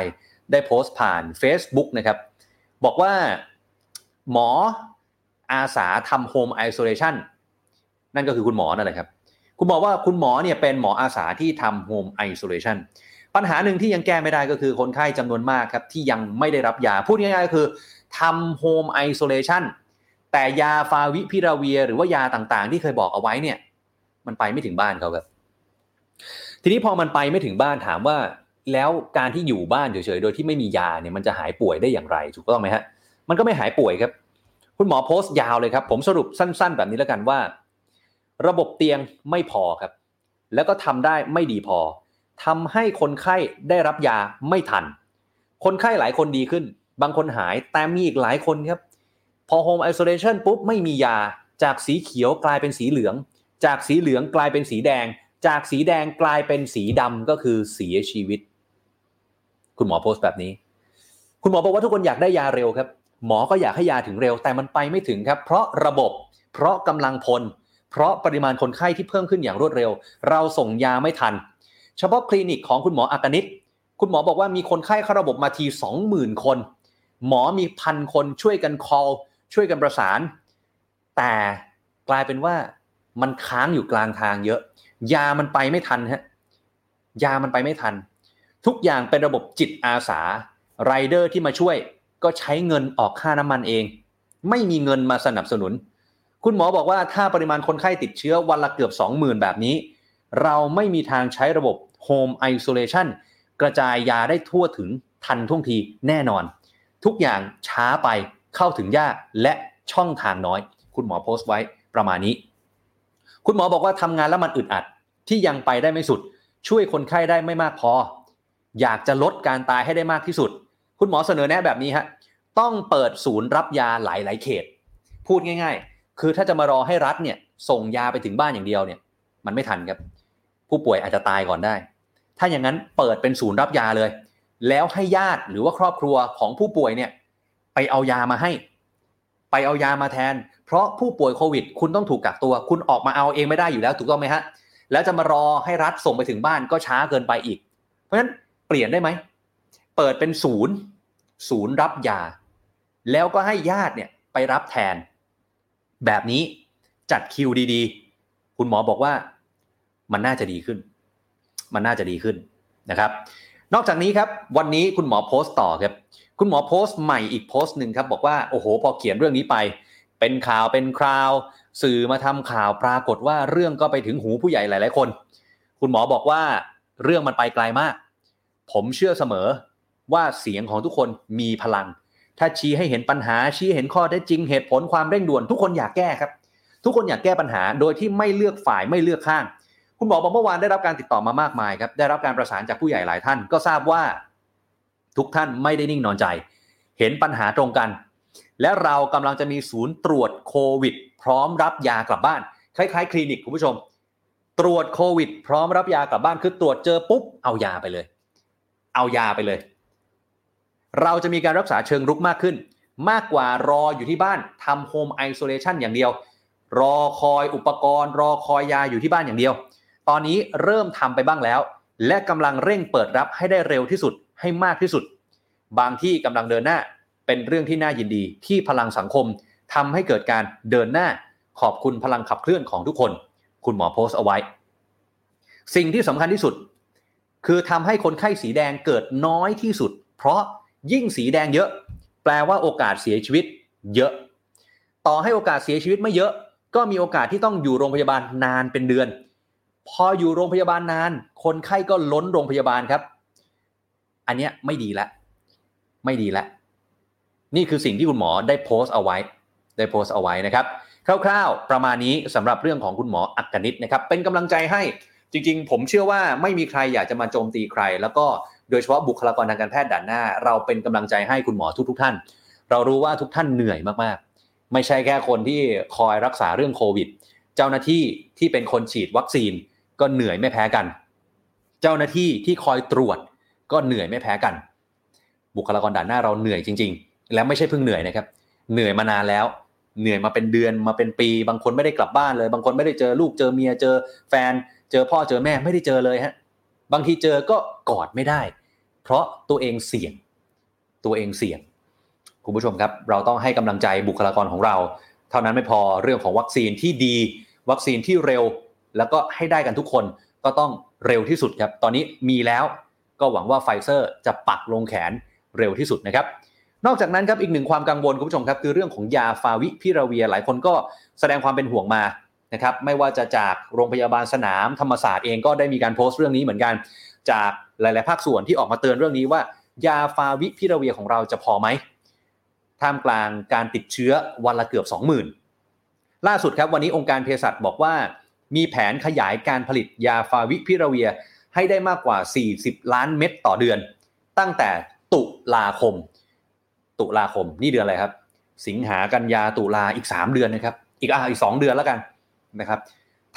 ได้โพสต์ผ่าน Facebook นะครับ บอกว่าหมออาสาทำ Home Isolation นั่นก็คือคุณหมอนั่นแหละครับ คุณหมอว่าคุณหมอเนี่ยเป็นหมออาสาที่ทำ Home Isolation ปัญหาหนึ่งที่ยังแก้ไม่ได้ก็คือคนไข้จำนวนมากครับที่ยังไม่ได้รับยา พูดง่ายๆก็คือทำ Home Isolation แต่ยาฟาวิพิราเวีย หรือว่ายาต่างๆ ที่เคยบอกเอาไว้เนี่ย มันไปไม่ถึงบ้านเขาครับ ทีนี้พอมันไปไม่ถึงบ้านถามว่า แล้วการที่อยู่บ้านเฉยๆโดยที่ไม่มียาเนี่ยมันจะหายป่วยได้อย่างไรถูกต้องไหมฮะมันก็ไม่หายป่วยครับ คุณหมอโพสต์ยาวเลยครับ ผมสรุปสั้น ๆ แบบนี้แล้วกันว่า ระบบเตียงไม่พอครับ แล้วก็ทำได้ไม่ดีพอทำให้คนไข้ได้รับยาไม่ทัน คนไข้หลายคนดีขึ้น บางคนหายแต่มีอีกหลายคนครับ พอโฮมไอโซเลชันปุ๊บไม่มียาจากสีเขียวกลายเป็นสีเหลือง จากสีเหลืองกลายเป็นสีแดง จากสีแดงกลายเป็นสีดำก็คือเสียชีวิต คุณหมอโพสต์แบบนี้ คุณหมอบอกว่าทุกคนอยากได้ยาเร็วครับ หมอก็อยากให้ยาถึงเร็วแต่มันไปไม่ถึงครับ เพราะระบบ เพราะกำลังพล เพราะปริมาณคนไข้ที่เพิ่มขึ้นอย่างรวดเร็ว เราส่งยาไม่ทัน เฉพาะคลินิกของคุณหมออากนิตคุณหมอบอกว่ามีคนไข้เข้าระบบมาทีสองหมื่นคน หมอมีพันคนช่วยกัน call ช่วยกันประสาน แต่กลายเป็นว่ามันค้างอยู่กลางทางเยอะ ยามันไปไม่ทันฮะยามันไปไม่ทัน ทุกอย่างเป็นระบบจิตอาสาไรเดอร์ที่มาช่วยก็ใช้เงินออกค่าน้ำมันเอง ไม่มีเงินมาสนับสนุน คุณหมอบอกว่าถ้าปริมาณคนไข้ติดเชื้อวันละเกือบ 20,000 แบบนี้ เราไม่มีทางใช้ระบบ Home Isolation กระจายยาได้ทั่วถึงทันท่วงทีแน่นอน ทุกอย่างช้าไปเข้าถึงยากและช่องทางน้อย คุณหมอโพสต์ไว้ประมาณนี้ คุณหมอบอกว่าทำงานแล้วมันอึดอัดที่ยังไปได้ไม่สุด ช่วยคนไข้ได้ไม่มากพอ อยากจะลดการตายให้ได้มากที่สุด คุณหมอเสนอแนะแบบนี้ฮะต้องเปิดศูนย์รับยาหลาย ๆ เขต พูดง่าย ๆ คือถ้าจะมารอให้รัฐเนี่ยส่งยาไปถึงบ้านอย่างเดียวเนี่ย มันไม่ทันครับ ผู้ป่วยอาจจะตายก่อนได้ ถ้าอย่างนั้นเปิดเป็นศูนย์รับยาเลย แล้วให้ญาติหรือว่าครอบครัวของผู้ป่วยเนี่ย ไปเอายามาให้ ไปเอายามาแทน เพราะผู้ป่วยโควิด คุณต้องถูกกักตัว คุณออกมาเอาเองไม่ได้อยู่แล้วถูกต้องไหมฮะแล้วจะมารอให้รัฐส่งไปถึงบ้านก็ช้าเกินไปอีก เพราะฉะนั้นเปลี่ยนได้ไหมเปิดเป็นศูนย์ ศูนย์รับยา แล้วก็ให้ญาติเนี่ยไปรับแทน แบบนี้จัดคิวดีๆ คุณหมอบอกว่ามันน่าจะดีขึ้น มันน่าจะดีขึ้นนะครับ นอกจากนี้ครับวันนี้คุณหมอโพสต์ต่อครับ คุณหมอโพสต์ใหม่อีกโพสต์หนึ่งครับบอกว่าโอ้โห พอเขียนเรื่องนี้ไป เป็นข่าวเป็นคราว สื่อมาทำข่าวปรากฏว่าเรื่องก็ไปถึงหูผู้ใหญ่หลาย ๆ คน คุณหมอบอกว่าเรื่องมันไปไกลมาก ผมเชื่อเสมอว่าเสียงของทุกคนมีพลัง ถ้าชี้ให้เห็นปัญหาชี้เห็นข้อเท็จจริงเหตุผลความเร่งด่วน ทุกคนอยากแก้ครับ ทุกคนอยากแก้ปัญหาโดยที่ไม่เลือกฝ่ายไม่เลือกข้าง คุณหมอบอกเมื่อวานได้รับการติดต่อมามากมายครับได้รับการประสานจากผู้ใหญ่หลายท่าน ก็ทราบว่า ทุกท่านไม่ได้นิ่งนอนใจ เห็นปัญหาตรงกัน และเรากำลังจะมีศูนย์ตรวจโควิด พร้อมรับยากลับบ้านคล้ายๆ คลินิกคุณผู้ชม ตรวจโควิด พร้อมรับยากลับบ้านคือตรวจเจอปุ๊บเอายาไปเลย เอายาไปเลย เราจะมีการรักษาเชิงรุกมากขึ้น มากกว่ารออยู่ที่บ้านทำโฮมไอโซเลชันอย่างเดียว รอคอยอุปกรณ์ รอคอยยาอยู่ที่บ้านอย่างเดียว ตอนนี้เริ่มทำไปบ้างแล้ว และกำลังเร่งเปิดรับให้ได้เร็วที่สุดให้มากที่สุด บางที่กำลังเดินหน้าเป็นเรื่องที่น่ายินดีที่พลังสังคมทำให้เกิดการเดินหน้าขอบคุณพลังขับเคลื่อนของทุกคน คุณหมอโพสต์เอาไว้ สิ่งที่สำคัญที่สุด คือทำให้คนไข้สีแดงเกิดน้อยที่สุด เพราะ ยิ่งสีแดงเยอะ แปลว่าโอกาสเสียชีวิต เยอะ ต่อให้โอกาสเสียชีวิตไม่เยอะ ก็มีโอกาสที่ต้องอยู่โรงพยาบาลนานเป็นเดือน พออยู่โรงพยาบาลนาน คนไข้ก็ล้นโรงพยาบาลครับ อันเนี้ยไม่ดีละไม่ดีละนี่คือสิ่งที่คุณหมอได้โพสต์เอาไว้ ได้โพสต์เอาไว้นะครับ คร่าวๆ ประมาณนี้สำหรับเรื่องของคุณหมออักกนิตนะครับ เป็นกำลังใจให้จริงๆ ผมเชื่อว่าไม่มีใครอยากจะมาโจมตีใคร แล้วก็ โดยเฉพาะบุคลากรทางการแพทย์ด่านหน้า เราเป็นกำลังใจให้คุณหมอทุก ๆ ท่าน เรารู้ว่าทุกท่านเหนื่อยมากๆ ไม่ใช่แค่คนที่คอยรักษาเรื่องโควิด เจ้าหน้าที่ที่เป็นคนฉีดวัคซีนก็เหนื่อยไม่แพ้กัน เจ้าหน้าที่ที่คอยตรวจก็เหนื่อยไม่แพ้กัน บุคลากรด่านหน้าเราเหนื่อยจริง ๆ และไม่ใช่เพิ่งเหนื่อยนะครับ เหนื่อยมานานแล้ว เหนื่อยมาเป็นเดือนมาเป็นปี บางคนไม่ได้กลับบ้านเลย บางคนไม่ได้เจอลูกเจอเมียเจอแฟน เจอพ่อเจอแม่ไม่ได้เจอเลยฮะบางทีเจอก็กอดไม่ได้ เพราะตัวเองเสี่ยง ตัวเองเสี่ยง คุณผู้ชมครับ เราต้องให้กำลังใจบุคลากรของเรา เท่านั้นไม่พอเรื่องของวัคซีนที่ดี วัคซีนที่เร็ว แล้วก็ให้ได้กันทุกคนก็ต้องเร็วที่สุดครับ ตอนนี้มีแล้วก็หวังว่าไฟเซอร์จะปักลงแขนเร็วที่สุดนะครับ นอกจากนั้นครับอีกหนึ่งความกังวลคุณผู้ชมครับ คือเรื่องของยาฟาวิพิราเวียหลายคนก็แสดงความเป็นห่วงมานะครับไม่ว่าจะจากโรงพยาบาลสนามธรรมศาสตร์เองก็ได้มีการโพสต์เรื่องนี้เหมือนกัน จากหลาย ๆ ภาคส่วนที่ออกมาเตือนเรื่องนี้ว่า ยาฟาวิพิราเวียของเราจะพอไหมท่ามกลางการติดเชื้อวันละเกือบ 20,000 ล่าสุดครับวันนี้องค์การเภสัชบอกว่ามีแผนขยายการผลิตยาฟาวิพิราเวียให้ได้มากกว่า 40 ล้านเม็ดต่อเดือน ตั้งแต่ตุลาคม ตุลาคมนี่เดือนอะไรครับ สิงหากันยาตุลาอีก 3 เดือนนะครับ อีกอ่าอีก 2 เดือนแล้วกันนะครับ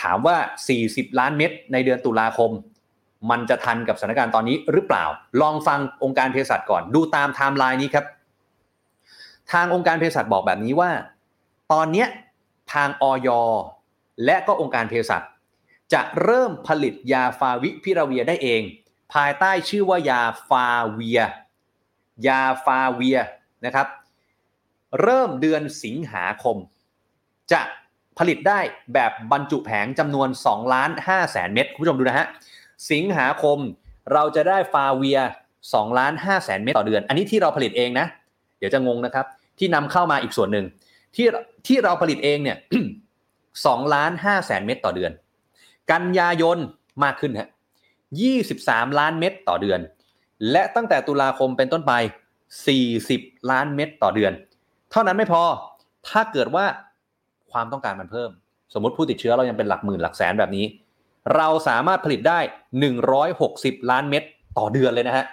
ถามว่า 40 ล้านเม็ดในเดือนตุลาคม มันจะทันกับสถานการณ์ตอนนี้หรือเปล่า ลองฟังองค์การเภสัชก่อน ดูตามไทม์ไลน์นี้ครับ ทางองค์การเภสัชบอกแบบนี้ว่า ตอนนี้ทางออยและก็องค์การเภสัชจะเริ่มผลิตยาฟาวิพิราเวียได้เอง ภายใต้ชื่อว่ายาฟาเวีย ยาฟาเวียนะครับ เริ่มเดือนสิงหาคม จะผลิตได้แบบบรรจุแผงจำนวน2ล้าน5แสนเม็ดคุณผู้ชมดูนะฮะ สิงหาคมเราจะได้ฟาเวีย2ล้าน5แสนเม็ดต่อเดือน อันนี้ที่เราผลิตเองนะ เดี๋ยวจะงงนะครับ ที่นำเข้ามาอีกส่วนหนึ่งที่ที่เราผลิตเองเนี่ย2ล้าน5แสนเม็ดต่อเดือน กันยายนมากขึ้นฮะ23ล้านเม็ดต่อเดือน และตั้งแต่ตุลาคมเป็นต้นไป40ล้านเม็ดต่อเดือน เท่านั้นไม่พอ ถ้าเกิดว่าความต้องการมันเพิ่ม สมมติผู้ติดเชื้อเรายังเป็นหลักหมื่นหลักแสนแบบนี้ เราสามารถผลิตได้ 160 ล้านเม็ดต่อเดือนเลยนะฮะ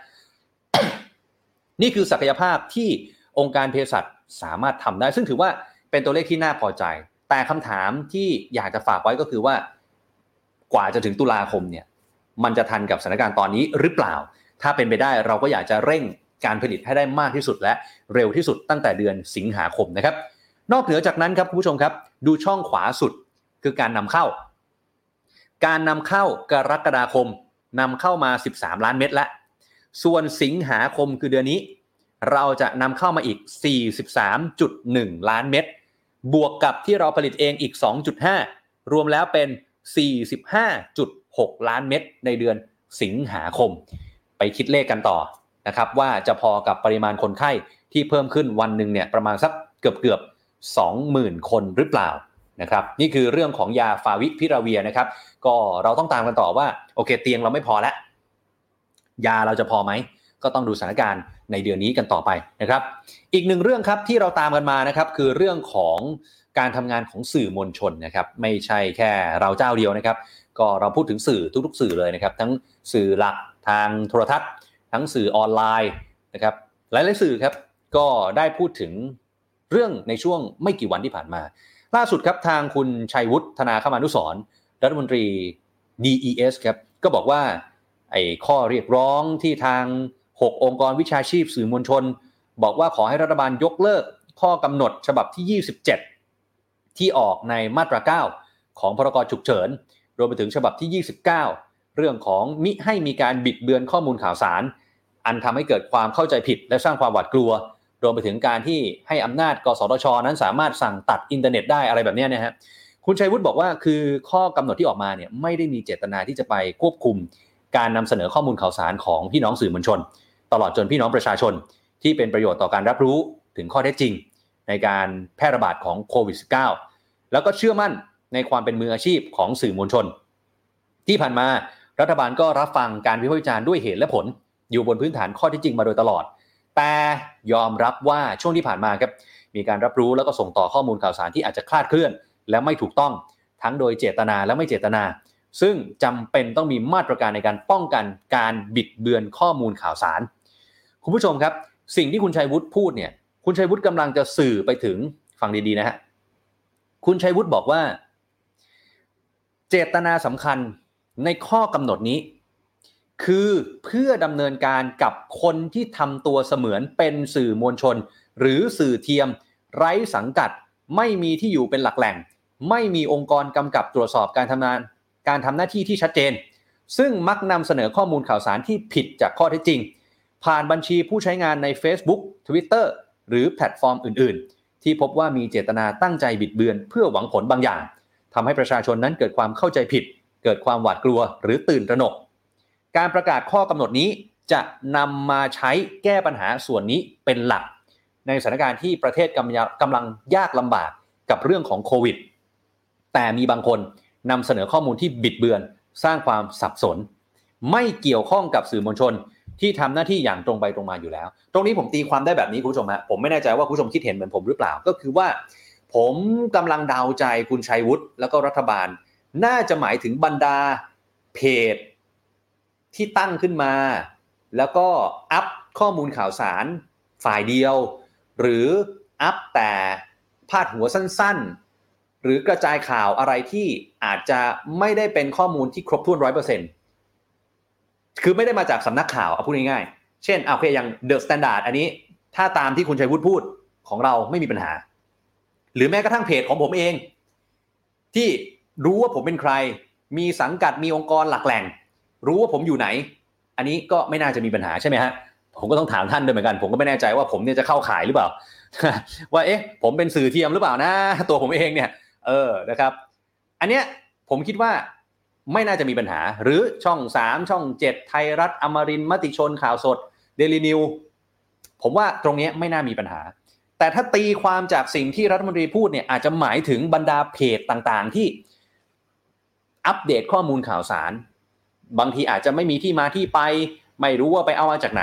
นี่คือศักยภาพที่องค์การเภสัชสามารถทำได้ ซึ่งถือว่าเป็นตัวเลขที่น่าพอใจ แต่คำถามที่อยากจะฝากไว้ก็คือว่า กว่าจะถึงตุลาคมเนี่ย มันจะทันกับสถานการณ์ตอนนี้หรือเปล่า ถ้าเป็นไปได้เราก็อยากจะเร่งการผลิตให้ได้มากที่สุดและเร็วที่สุดตั้งแต่เดือนสิงหาคมนะครับ นอกเหนือจากนั้นครับคุณผู้ชมครับ ดูช่องขวาสุดคือการนำเข้า การนำเข้ากรกฎาคมนำเข้ามา 13 ล้านเม็ดแล้วส่วนสิงหาคมคือเดือนนี้ เราจะนำเข้ามาอีก 43.1 ล้านเม็ดบวกกับที่เราผลิตเองอีก 2.5 รวมแล้วเป็น 45.6 ล้านเม็ดในเดือนสิงหาคม ไปคิดเลขกันต่อนะครับว่าจะพอกับปริมาณคนไข้ที่เพิ่มขึ้นวันหนึ่งเนี่ยประมาณสักเกือบเกือบ20,000 คนหรือเปล่า นะครับนี่คือเรื่องของยาฟาวิพิราเวียนะครับ ก็เราต้องตามกันต่อว่าโอเค เตียงเราไม่พอแล้วยาเราจะพอไหมก็ต้องดูสถานการณ์ในเดือนนี้กันต่อไปนะครับ อีกหนึ่งเรื่องครับที่เราตามกันมานะครับคือเรื่องของการทำงานของสื่อมวลชนนะครับ ไม่ใช่แค่เราเจ้าเดียวนะครับ ก็เราพูดถึงสื่อทุกๆ สื่อเลยนะครับ ทั้งสื่อหลักทางโทรทัศน์ ทั้งสื่อออนไลน์นะครับหลายๆสื่อครับก็ได้พูดถึงเรื่องในช่วงไม่กี่วันที่ผ่านมา ล่าสุดครับทางคุณชัยวุฒิธนาคมานุสรรัฐมนตรี DES ครับก็บอกว่าไอ้ข้อเรียกร้องที่ทาง 6 องค์กรวิชาชีพสื่อมวลชน บอกว่าขอให้รัฐบาลยกเลิกข้อกำหนดฉบับที่ 27 ที่ออกในมาตรา 9 ของพรกฉุกเฉิน รวมไปถึงฉบับที่ 29 เรื่องของมิให้มีการบิดเบือนข้อมูลข่าวสาร อันทำให้เกิดความเข้าใจผิดและสร้างความหวาดกลัว รวมไปถึงการที่ให้อำนาจกสทช นั้นสามารถสั่งตัดอินเทอร์เน็ตได้อะไรแบบนี้นะฮะคุณชัยวุฒิบอกว่าคือข้อกำหนดที่ออกมาเนี่ยไม่ได้มีเจตนาที่จะไปควบคุมการนำเสนอข้อมูลข่าวสารของพี่น้องสื่อมวลชน ตลอดจนพี่น้องประชาชน ที่เป็นประโยชน์ต่อการรับรู้ถึงข้อเท็จจริง ในการแพร่ระบาดของโควิด -19 แล้วก็เชื่อมั่นในความเป็นมืออาชีพของสื่อมวลชน ที่ผ่านมารัฐบาลก็รับฟังการวิพากษ์วิจารณ์ด้วยเหตุและผล อยู่บนพื้นฐานข้อเท็จจริงมาโดยตลอด แต่ยอมรับว่าช่วงที่ผ่านมาครับมีการรับรู้แล้วก็ส่งต่อข้อมูลข่าวสารที่อาจจะคลาดเคลื่อน และไม่ถูกต้องทั้งโดยเจตนาและไม่เจตนา ซึ่งจำเป็นต้องมีมาตรการในการป้องกันการบิดเบือนข้อมูลข่าวสาร คุณผู้ชมครับ สิ่งที่คุณชัยวุฒิพูดเนี่ยคุณชัยวุฒิกำลังจะสื่อไปถึงฟังดีๆนะฮะคุณชัยวุฒิบอกว่า เจตนาสำคัญในข้อกำหนดนี้ คือเพื่อดำเนินการกับคนที่ทำตัวเสมือนเป็นสื่อมวลชน หรือสื่อเทียม ไร้สังกัด ไม่มีที่อยู่เป็นหลักแหล่ง ไม่มีองค์กรกำกับตรวจสอบการทำงาน การทำหน้าที่ที่ชัดเจน ซึ่งมักนำเสนอข้อมูลข่าวสารที่ผิดจากข้อเท็จจริง ผ่านบัญชีผู้ใช้งานใน Facebook Twitter หรือแพลตฟอร์มอื่น ๆ ที่พบว่ามีเจตนาตั้งใจบิดเบือน เพื่อหวังผลบางอย่างทำให้ประชาชนนั้นเกิดความเข้าใจผิด เกิดความหวาดกลัว หรือตื่นตระหนก การประกาศข้อกำหนดนี้จะนำมาใช้แก้ปัญหาส่วนนี้เป็นหลัก ในสถานการณ์ที่ประเทศกำลังกำลังยากลำบากกับเรื่องของโควิด แต่มีบางคนนำเสนอข้อมูลที่บิดเบือน สร้างความสับสน ไม่เกี่ยวข้องกับสื่อมวลชนที่ทำหน้าที่อย่างตรงไปตรงมาอยู่แล้ว ตรงนี้ผมตีความได้แบบนี้คุณผู้ชมฮะผมไม่แน่ใจว่าคุณผู้ชมคิดเห็นเหมือนผมหรือเปล่าก็คือว่า ผมกำลังเดาใจคุณชัยวุฒิแล้วก็รัฐบาล น่าจะหมายถึงบรรดาเพจ ที่ตั้งขึ้นมา แล้วก็อัพข้อมูลข่าวสารฝ่ายเดียว หรืออัพแต่พาดหัวสั้นๆ หรือกระจายข่าวอะไรที่อาจจะไม่ได้เป็นข้อมูลที่ครบถ้วนร้อยเปอร์เซ็นต์คือไม่ได้มาจากสำนักข่าวเอาพูดง่ายๆ เช่นเอาเคอย่าง The Standard อันนี้ ถ้าตามที่คุณชัยวุฒิพูดของเราไม่มีปัญหา หรือแม้กระทั่งเพจของผมเอง ที่รู้ว่าผมเป็นใคร มีสังกัดมีองค์กรหลักแหล่ง รู้ว่าผมอยู่ไหน อันนี้ก็ไม่น่าจะมีปัญหาใช่ไหมฮะผมก็ต้องถามท่านด้วยเหมือนกัน ผมก็ไม่แน่ใจว่าผมเนี่ยจะเข้าขายหรือเปล่า ว่าเอ๊ะ ผมเป็นสื่อเทียมหรือเปล่านะ ตัวผมเองเนี่ย เออนะครับ อันเนี้ยผมคิดว่าไม่น่าจะมีปัญหา หรือช่อง 3 ช่อง 7 ไทยรัฐอมรินมติชนข่าวสด Daily New ผมว่าตรงนี้ไม่น่ามีปัญหา แต่ถ้าตีความจากสิ่งที่รัฐมนตรีพูดเนี่ยอาจจะหมายถึงบรรดาเพจต่างๆ ที่อัปเดตข้อมูลข่าวสาร บางทีอาจจะไม่มีที่มาที่ไป ไม่รู้ว่าไปเอามาจากไหน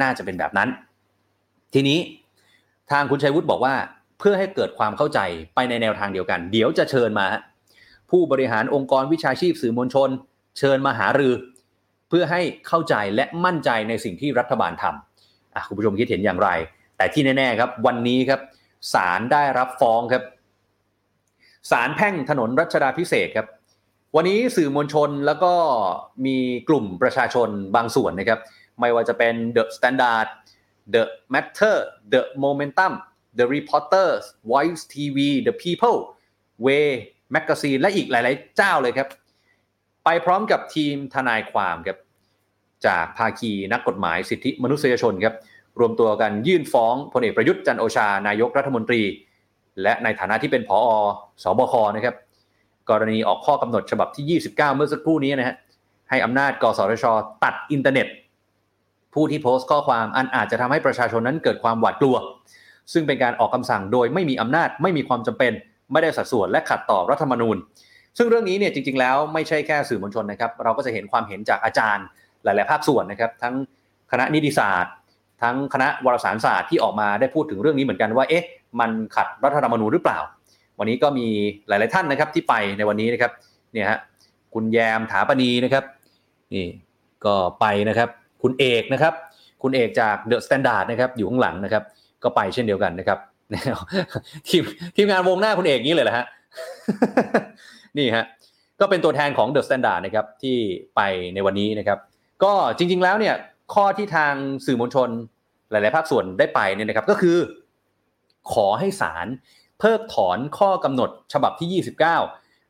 น่าจะเป็นแบบนั้น ทีนี้ทางคุณชัยวุฒิบอกว่า เพื่อให้เกิดความเข้าใจไปในแนวทางเดียวกัน เดี๋ยวจะเชิญมา ผู้บริหารองค์กรวิชาชีพสื่อมวลชน เชิญมาหารือ เพื่อให้เข้าใจและมั่นใจในสิ่งที่รัฐบาลทำคุณผู้ชมคิดเห็นอย่างไร แต่ที่แน่ๆครับ วันนี้ครับศาลได้รับฟ้องครับศาลแพ่งถนนรัชดาพิเศษครับ วันนี้สื่อมวลชนแล้วก็มีกลุ่มประชาชนบางส่วนนะครับ ไม่ว่าจะเป็น The Standard The Matter The Momentum The Reporters Voice TV The People Way Magazine และอีกหลาย ๆ เจ้าเลยครับ ไปพร้อมกับทีมทนายความครับ จากภาคีนักกฎหมายสิทธิมนุษยชนครับ รวมตัวกันยื่นฟ้องพลเอกประยุทธ์จันโอชานายกรัฐมนตรี และในฐานะที่เป็นผอสบคนะครับ กรณีออกข้อกำหนดฉบับที่ 29 เมื่อสักครู่นี้นะฮะให้อำนาจกสทช ตัดอินเทอร์เน็ต ผู้ที่โพสต์ข้อความอันอาจจะทำให้ประชาชนนั้นเกิดความหวาดกลัว ซึ่งเป็นการออกคำสั่งโดยไม่มีอำนาจไม่มีความจำเป็น ไม่ได้สัดส่วนและขัดต่อรัฐธรรมนูญ ซึ่งเรื่องนี้เนี่ยจริง ๆ แล้วไม่ใช่แค่สื่อมวลชนนะครับ เราก็จะเห็นความเห็นจากอาจารย์หลาย ๆ ภาคส่วนนะครับ ทั้งคณะนิติศาสตร์ ทั้งคณะวารสารศาสตร์ที่ออกมาได้พูดถึงเรื่องนี้เหมือนกันว่าเอ๊ะมันขัดรัฐธรรมนูญหรือเปล่า วันนี้ก็มีหลาย ๆ ท่านนะครับที่ไปในวันนี้นะครับเนี่ยฮะคุณแยมถาปณีนะครับนี่ก็ไปนะครับคุณเอกนะครับ คุณเอกจากเดอะสแตนดาร์ดนะครับอยู่ข้างหลังนะครับ ก็ไปเช่นเดียวกันนะครับทีมทีมงานวงหน้าคุณเอกนี้เลยแหละฮะนี่ฮะก็เป็นตัวแทนของเดอะสแตนดาร์ดนะครับที่ไปในวันนี้นะครับ ก็จริง ๆ แล้วเนี่ยข้อที่ทางสื่อมวลชนหลาย ๆ ภาคส่วนได้ไปเนี่ยนะครับ ก็คือ ขอให้ศาล เพิกถอนข้อกำหนดฉบับที่ 29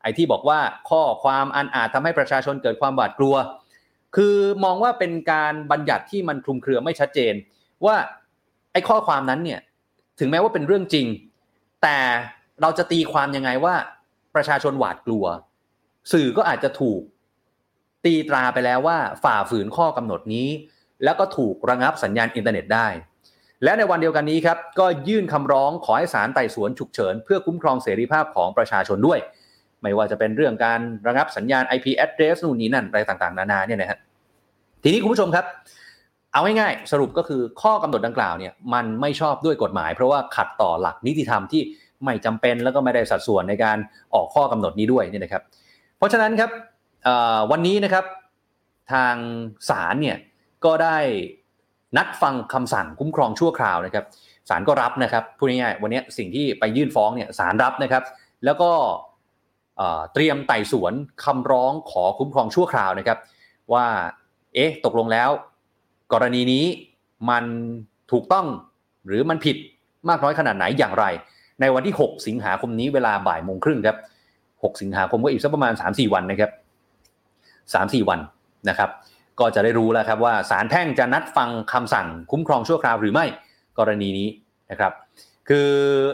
ไอ้ที่บอกว่าข้อความอันอาจทำให้ประชาชนเกิดความหวาดกลัว คือมองว่าเป็นการบัญญัติที่มันคลุมเครือไม่ชัดเจน ว่าไอ้ข้อความนั้นเนี่ยถึงแม้ว่าเป็นเรื่องจริง แต่เราจะตีความยังไงว่าประชาชนหวาดกลัว สื่อก็อาจจะถูก ตีตราไปแล้วว่าฝ่าฝืนข้อกำหนดนี้ แล้วก็ถูกระงับสัญญาณอินเทอร์เน็ตได้ และในวันเดียวกันนี้ครับก็ยื่นคำร้องขอให้ศาลไต่สวนฉุกเฉิน เพื่อคุ้มครองเสรีภาพของประชาชนด้วย ไม่ว่าจะเป็นเรื่องการระงับสัญญาณ IP address นู่นนี่นั่นอะไรต่างๆ นานาเนี่ยนะฮะทีนี้คุณผู้ชมครับ เอาง่ายๆสรุปก็คือข้อกำหนดดังกล่าวเนี่ยมันไม่ชอบด้วยกฎหมาย เพราะว่าขัดต่อหลักนิติธรรมที่ไม่จำเป็นแล้วก็ไม่ได้สัดส่วนในการออกข้อกำหนดนี้ด้วยเนี่ยนะครับ เพราะฉะนั้นครับวันนี้นะครับทางศาลเนี่ยก็ได้ นัดฟังคำสั่งคุ้มครองชั่วคราวนะครับศาลก็รับนะครับพูดง่ายๆวันนี้สิ่งที่ไปยื่นฟ้องเนี่ยศาลรับนะครับ แล้วก็เตรียมไต่สวนคำร้องขอคุ้มครองชั่วคราวนะครับ ว่าเอ๊ะตกลงแล้ว กรณีนี้มันถูกต้องหรือมันผิดมากน้อยขนาดไหนอย่างไร ในวันที่ 6 สิงหาคมนี้เวลาบ่ายโมงครึ่งครับ 6 สิงหาคมก็อีกสักประมาณ 3-4 วันนะครับ 3-4 วันนะครับ ก็จะได้รู้แล้วครับว่าศาลแพ่งจะนัดฟังคำสั่งคุ้มครองชั่วคราวหรือไม่กรณีนี้นะครับ คือ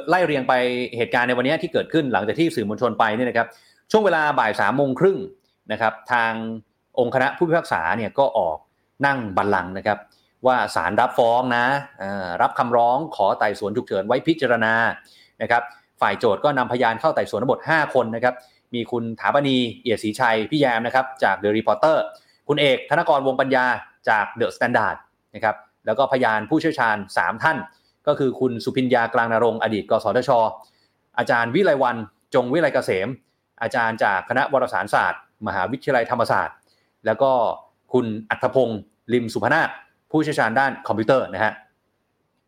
ไล่เรียงไปเหตุการณ์ในวันนี้ที่เกิดขึ้นหลังจากที่สื่อมวลชนไปเนี่ยนะครับ ช่วงเวลาบ่ายสามโมงครึ่งนะครับ ทางองค์คณะผู้พิพากษาเนี่ยก็ออกนั่งบัลลังก์นะครับ ว่าศาลรับฟ้องนะรับคำร้องขอไต่สวนฉุกเฉินไว้พิจารณานะครับ ฝ่ายโจทก์ก็นำพยานเข้าไต่สวนทั้งหมด 5 คนนะครับ มีคุณถาปณีเอียดศรีชัยพี่แยมนะครับจากเดอะรีพอร์เตอร์ คุณเอกธนกรวงปัญญาจาก THE STANDARD นะครับแล้วก็พยานผู้เชี่ยวชาญ 3 ท่าน ก็คือคุณสุภิญญากลางณรงค์อดีตกสทช อาจารย์วิไลวันจงวิไลเกษม อาจารย์จากคณะวารสารศาสตร์ มหาวิทยาลัยธรรมศาสตร์ แล้วก็คุณอัธพงศ์ลิมสุพนาผู้เชี่ยวชาญด้านคอมพิวเตอร์นะฮะ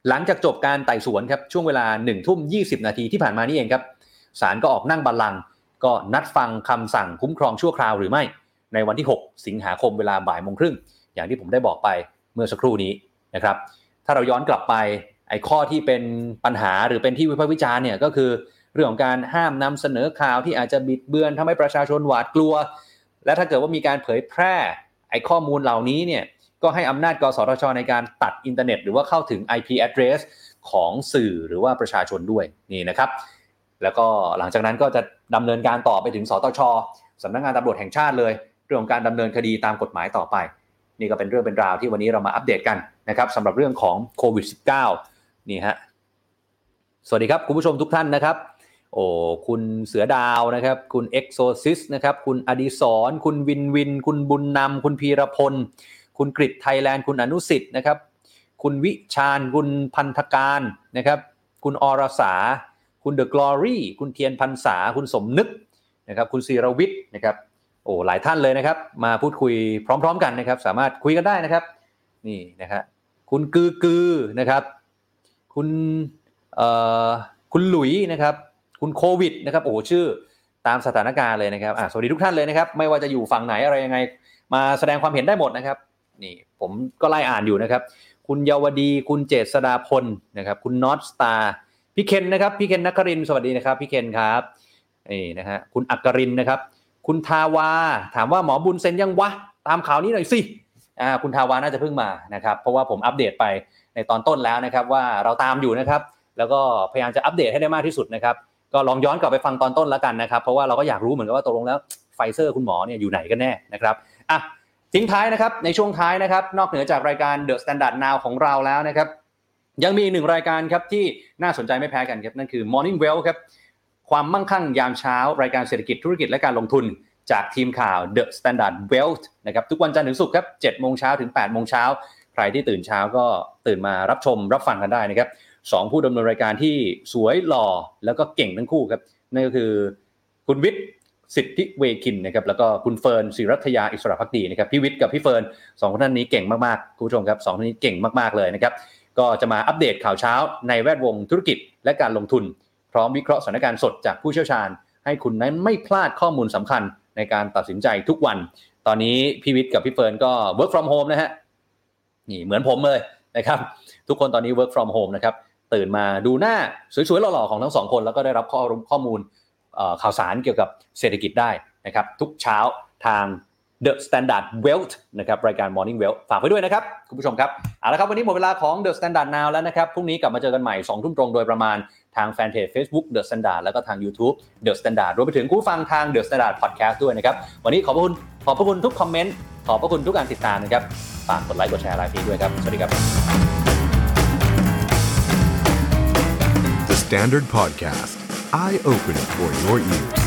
หลังจากจบการไต่สวนครับช่วงเวลา1ทุ่ม20นาทีที่ผ่านมานี่เองครับศาลก็ออกนั่งบัลลังก์ก็นัดฟังคำสั่งคุ้มครองชั่วคราวหรือไม่ ในวันที่ 6 สิงหาคมเวลาบ่ายโมงครึ่ง อย่างที่ผมได้บอกไปเมื่อสักครู่นี้นะครับ ถ้าเราย้อนกลับไปไอ้ข้อที่เป็นปัญหาหรือเป็นที่วิพากษ์วิจารณ์เนี่ยก็คือเรื่องของการห้ามนำเสนอข่าวที่อาจจะบิดเบือนทำให้ประชาชนหวาดกลัว และถ้าเกิดว่ามีการเผยแพร่ไอ้ข้อมูลเหล่านี้เนี่ยก็ให้อำนาจกสทช ในการตัดอินเทอร์เน็ต หรือว่าเข้าถึง IP address ของสื่อหรือว่าประชาชนด้วยนี่นะครับ แล้วก็หลังจากนั้นก็จะดำเนินการต่อไปถึงสตชสำนักงานตำรวจแห่งชาติเลย เรื่องของการดำเนินคดีตามกฎหมายต่อไป นี่ก็เป็นเรื่องเป็นราวที่วันนี้เรามาอัปเดตกันนะครับสำหรับเรื่องของโควิด -19 นี่ฮะสวัสดีครับ คุณผู้ชมทุกท่านนะครับ โอ้คุณเสือดาวนะครับ คุณเอ็กโซซิสนะครับ คุณอดีศรคุณวินวิน คุณบุญนำคุณพีรพล คุณกริไทยแลนด์ คุณอนุสิทธิ์นะครับ คุณวิชาญ คุณพันธการนะครับ คุณอรสา คุณเดอะกลอรี่ คุณเทียนพันษา คุณสมนึกนะครับ คุณศิรวิทย์นะครับ โอ้หลายท่านเลยนะครับ มาพูดคุยพร้อม ๆ กันนะครับ สามารถคุยกันได้นะครับ นี่นะครับคุณกือกือนะครับ คุณเอ่อคุณหลุยนะครับ คุณโควิดนะครับโอ้ชื่อตามสถานการณ์เลยนะครับอะสวัสดีทุกท่านเลยนะครับ ไม่ว่าจะอยู่ฝั่งไหนอะไรยังไง มาแสดงความเห็นได้หมดนะครับ นี่ผมก็ไล่อ่านอยู่นะครับ คุณเยาวดี คุณเจษดาพลนะครับ คุณน็อตสตาร์พี่เคนนะครับ พี่เคนนักครินสวัสดีนะครับ พี่เคนครับนี่นะฮะคุณอักกรินนะครับ คุณทาวา ถามว่าหมอบุญเซ็นยังวะ ตามข่าวนี้หน่อยสิอ่าคุณทาวาน่าจะเพิ่งมานะครับเพราะว่าผมอัปเดตไปในตอนต้นแล้วนะครับว่าเราตามอยู่นะครับ แล้วก็พยายามจะอัปเดตให้ได้มากที่สุดนะครับ ก็ลองย้อนกลับไปฟังตอนต้นแล้วกันนะครับ เพราะว่าเราก็อยากรู้เหมือนกันว่าตกลงแล้วไฟเซอร์คุณหมอเนี่ยอยู่ไหนกันแน่นะครับอะทิ้งท้ายนะครับในช่วงท้ายนะครับ นอกเหนือจากรายการ The Standard Now ของเราแล้วนะครับ ยังมีอีกหนึ่งรายการครับที่น่าสนใจไม่แพ้กันครับนั่นคือ Morning Wealth ครับ ความมั่งคั่งยามเช้ารายการเศรษฐกิจธุรกิจและการลงทุนจากทีมข่าว The Standard Wealth นะครับทุกวันจันทร์ถึงศุกร์ครับ7โมงเช้าถึง8โมงเช้าใครที่ตื่นเช้าก็ตื่นมารับชมรับฟังกันได้นะครับสองผู้ดำเนินรายการที่สวยหล่อแล้วก็เก่งทั้งคู่ครับนั่นก็คือคุณวิทย์สิทธิเวคินนะครับแล้วก็คุณเฟิร์นศิรัถยาอิสรภักดีนะครับพี่วิทย์กับพี่เฟิร์นสองคนท่านนี้เก่งมากๆคุณผู้ชมครับสองท่านนี้เก่งมากๆเลยนะครับก็จะมาอัปเดตข่าวเช้าในแวดวงธุรกิจและการลงทุน พร้อมวิเคราะห์สถานการณ์สดจากผู้เชี่ยวชาญ ให้คุณนั้นไม่พลาดข้อมูลสำคัญในการตัดสินใจทุกวัน ตอนนี้พี่วิทย์กับพี่เฟิร์นก็ work from home นะฮะนี่เหมือนผมเลยนะครับ ทุกคนตอนนี้ work from home นะครับตื่นมาดูหน้าสวยๆหล่อๆของทั้งสองคนแล้วก็ได้รับข้อข้อมูลข่าวสารเกี่ยวกับเศรษฐกิจได้นะครับทุกเช้าทาง The Standard Wealth นะครับรายการ Morning Wealth ฝากไว้ด้วยนะครับ คุณผู้ชมครับเอาละครับ วันนี้หมดเวลาของ The Standard Now แล้วนะครับ พรุ่งนี้กลับมาเจอกันใหม่2ทุ่มตรงโดยประมาณ ทางแฟนเพจ Facebook The Standard แล้วก็ทาง YouTube The Standard รวมไปถึงผู้ฟังทาง The Standard Podcast ด้วยนะครับ วันนี้ขอบพระคุณขอบพระคุณทุกคอมเมนต์ขอบพระคุณทุกการติดตามนะครับฝากกดไลค์กดแชร์ไลฟ์นี้ด้วยครับสวัสดีครับ The Standard Podcast, eye Open for your ears.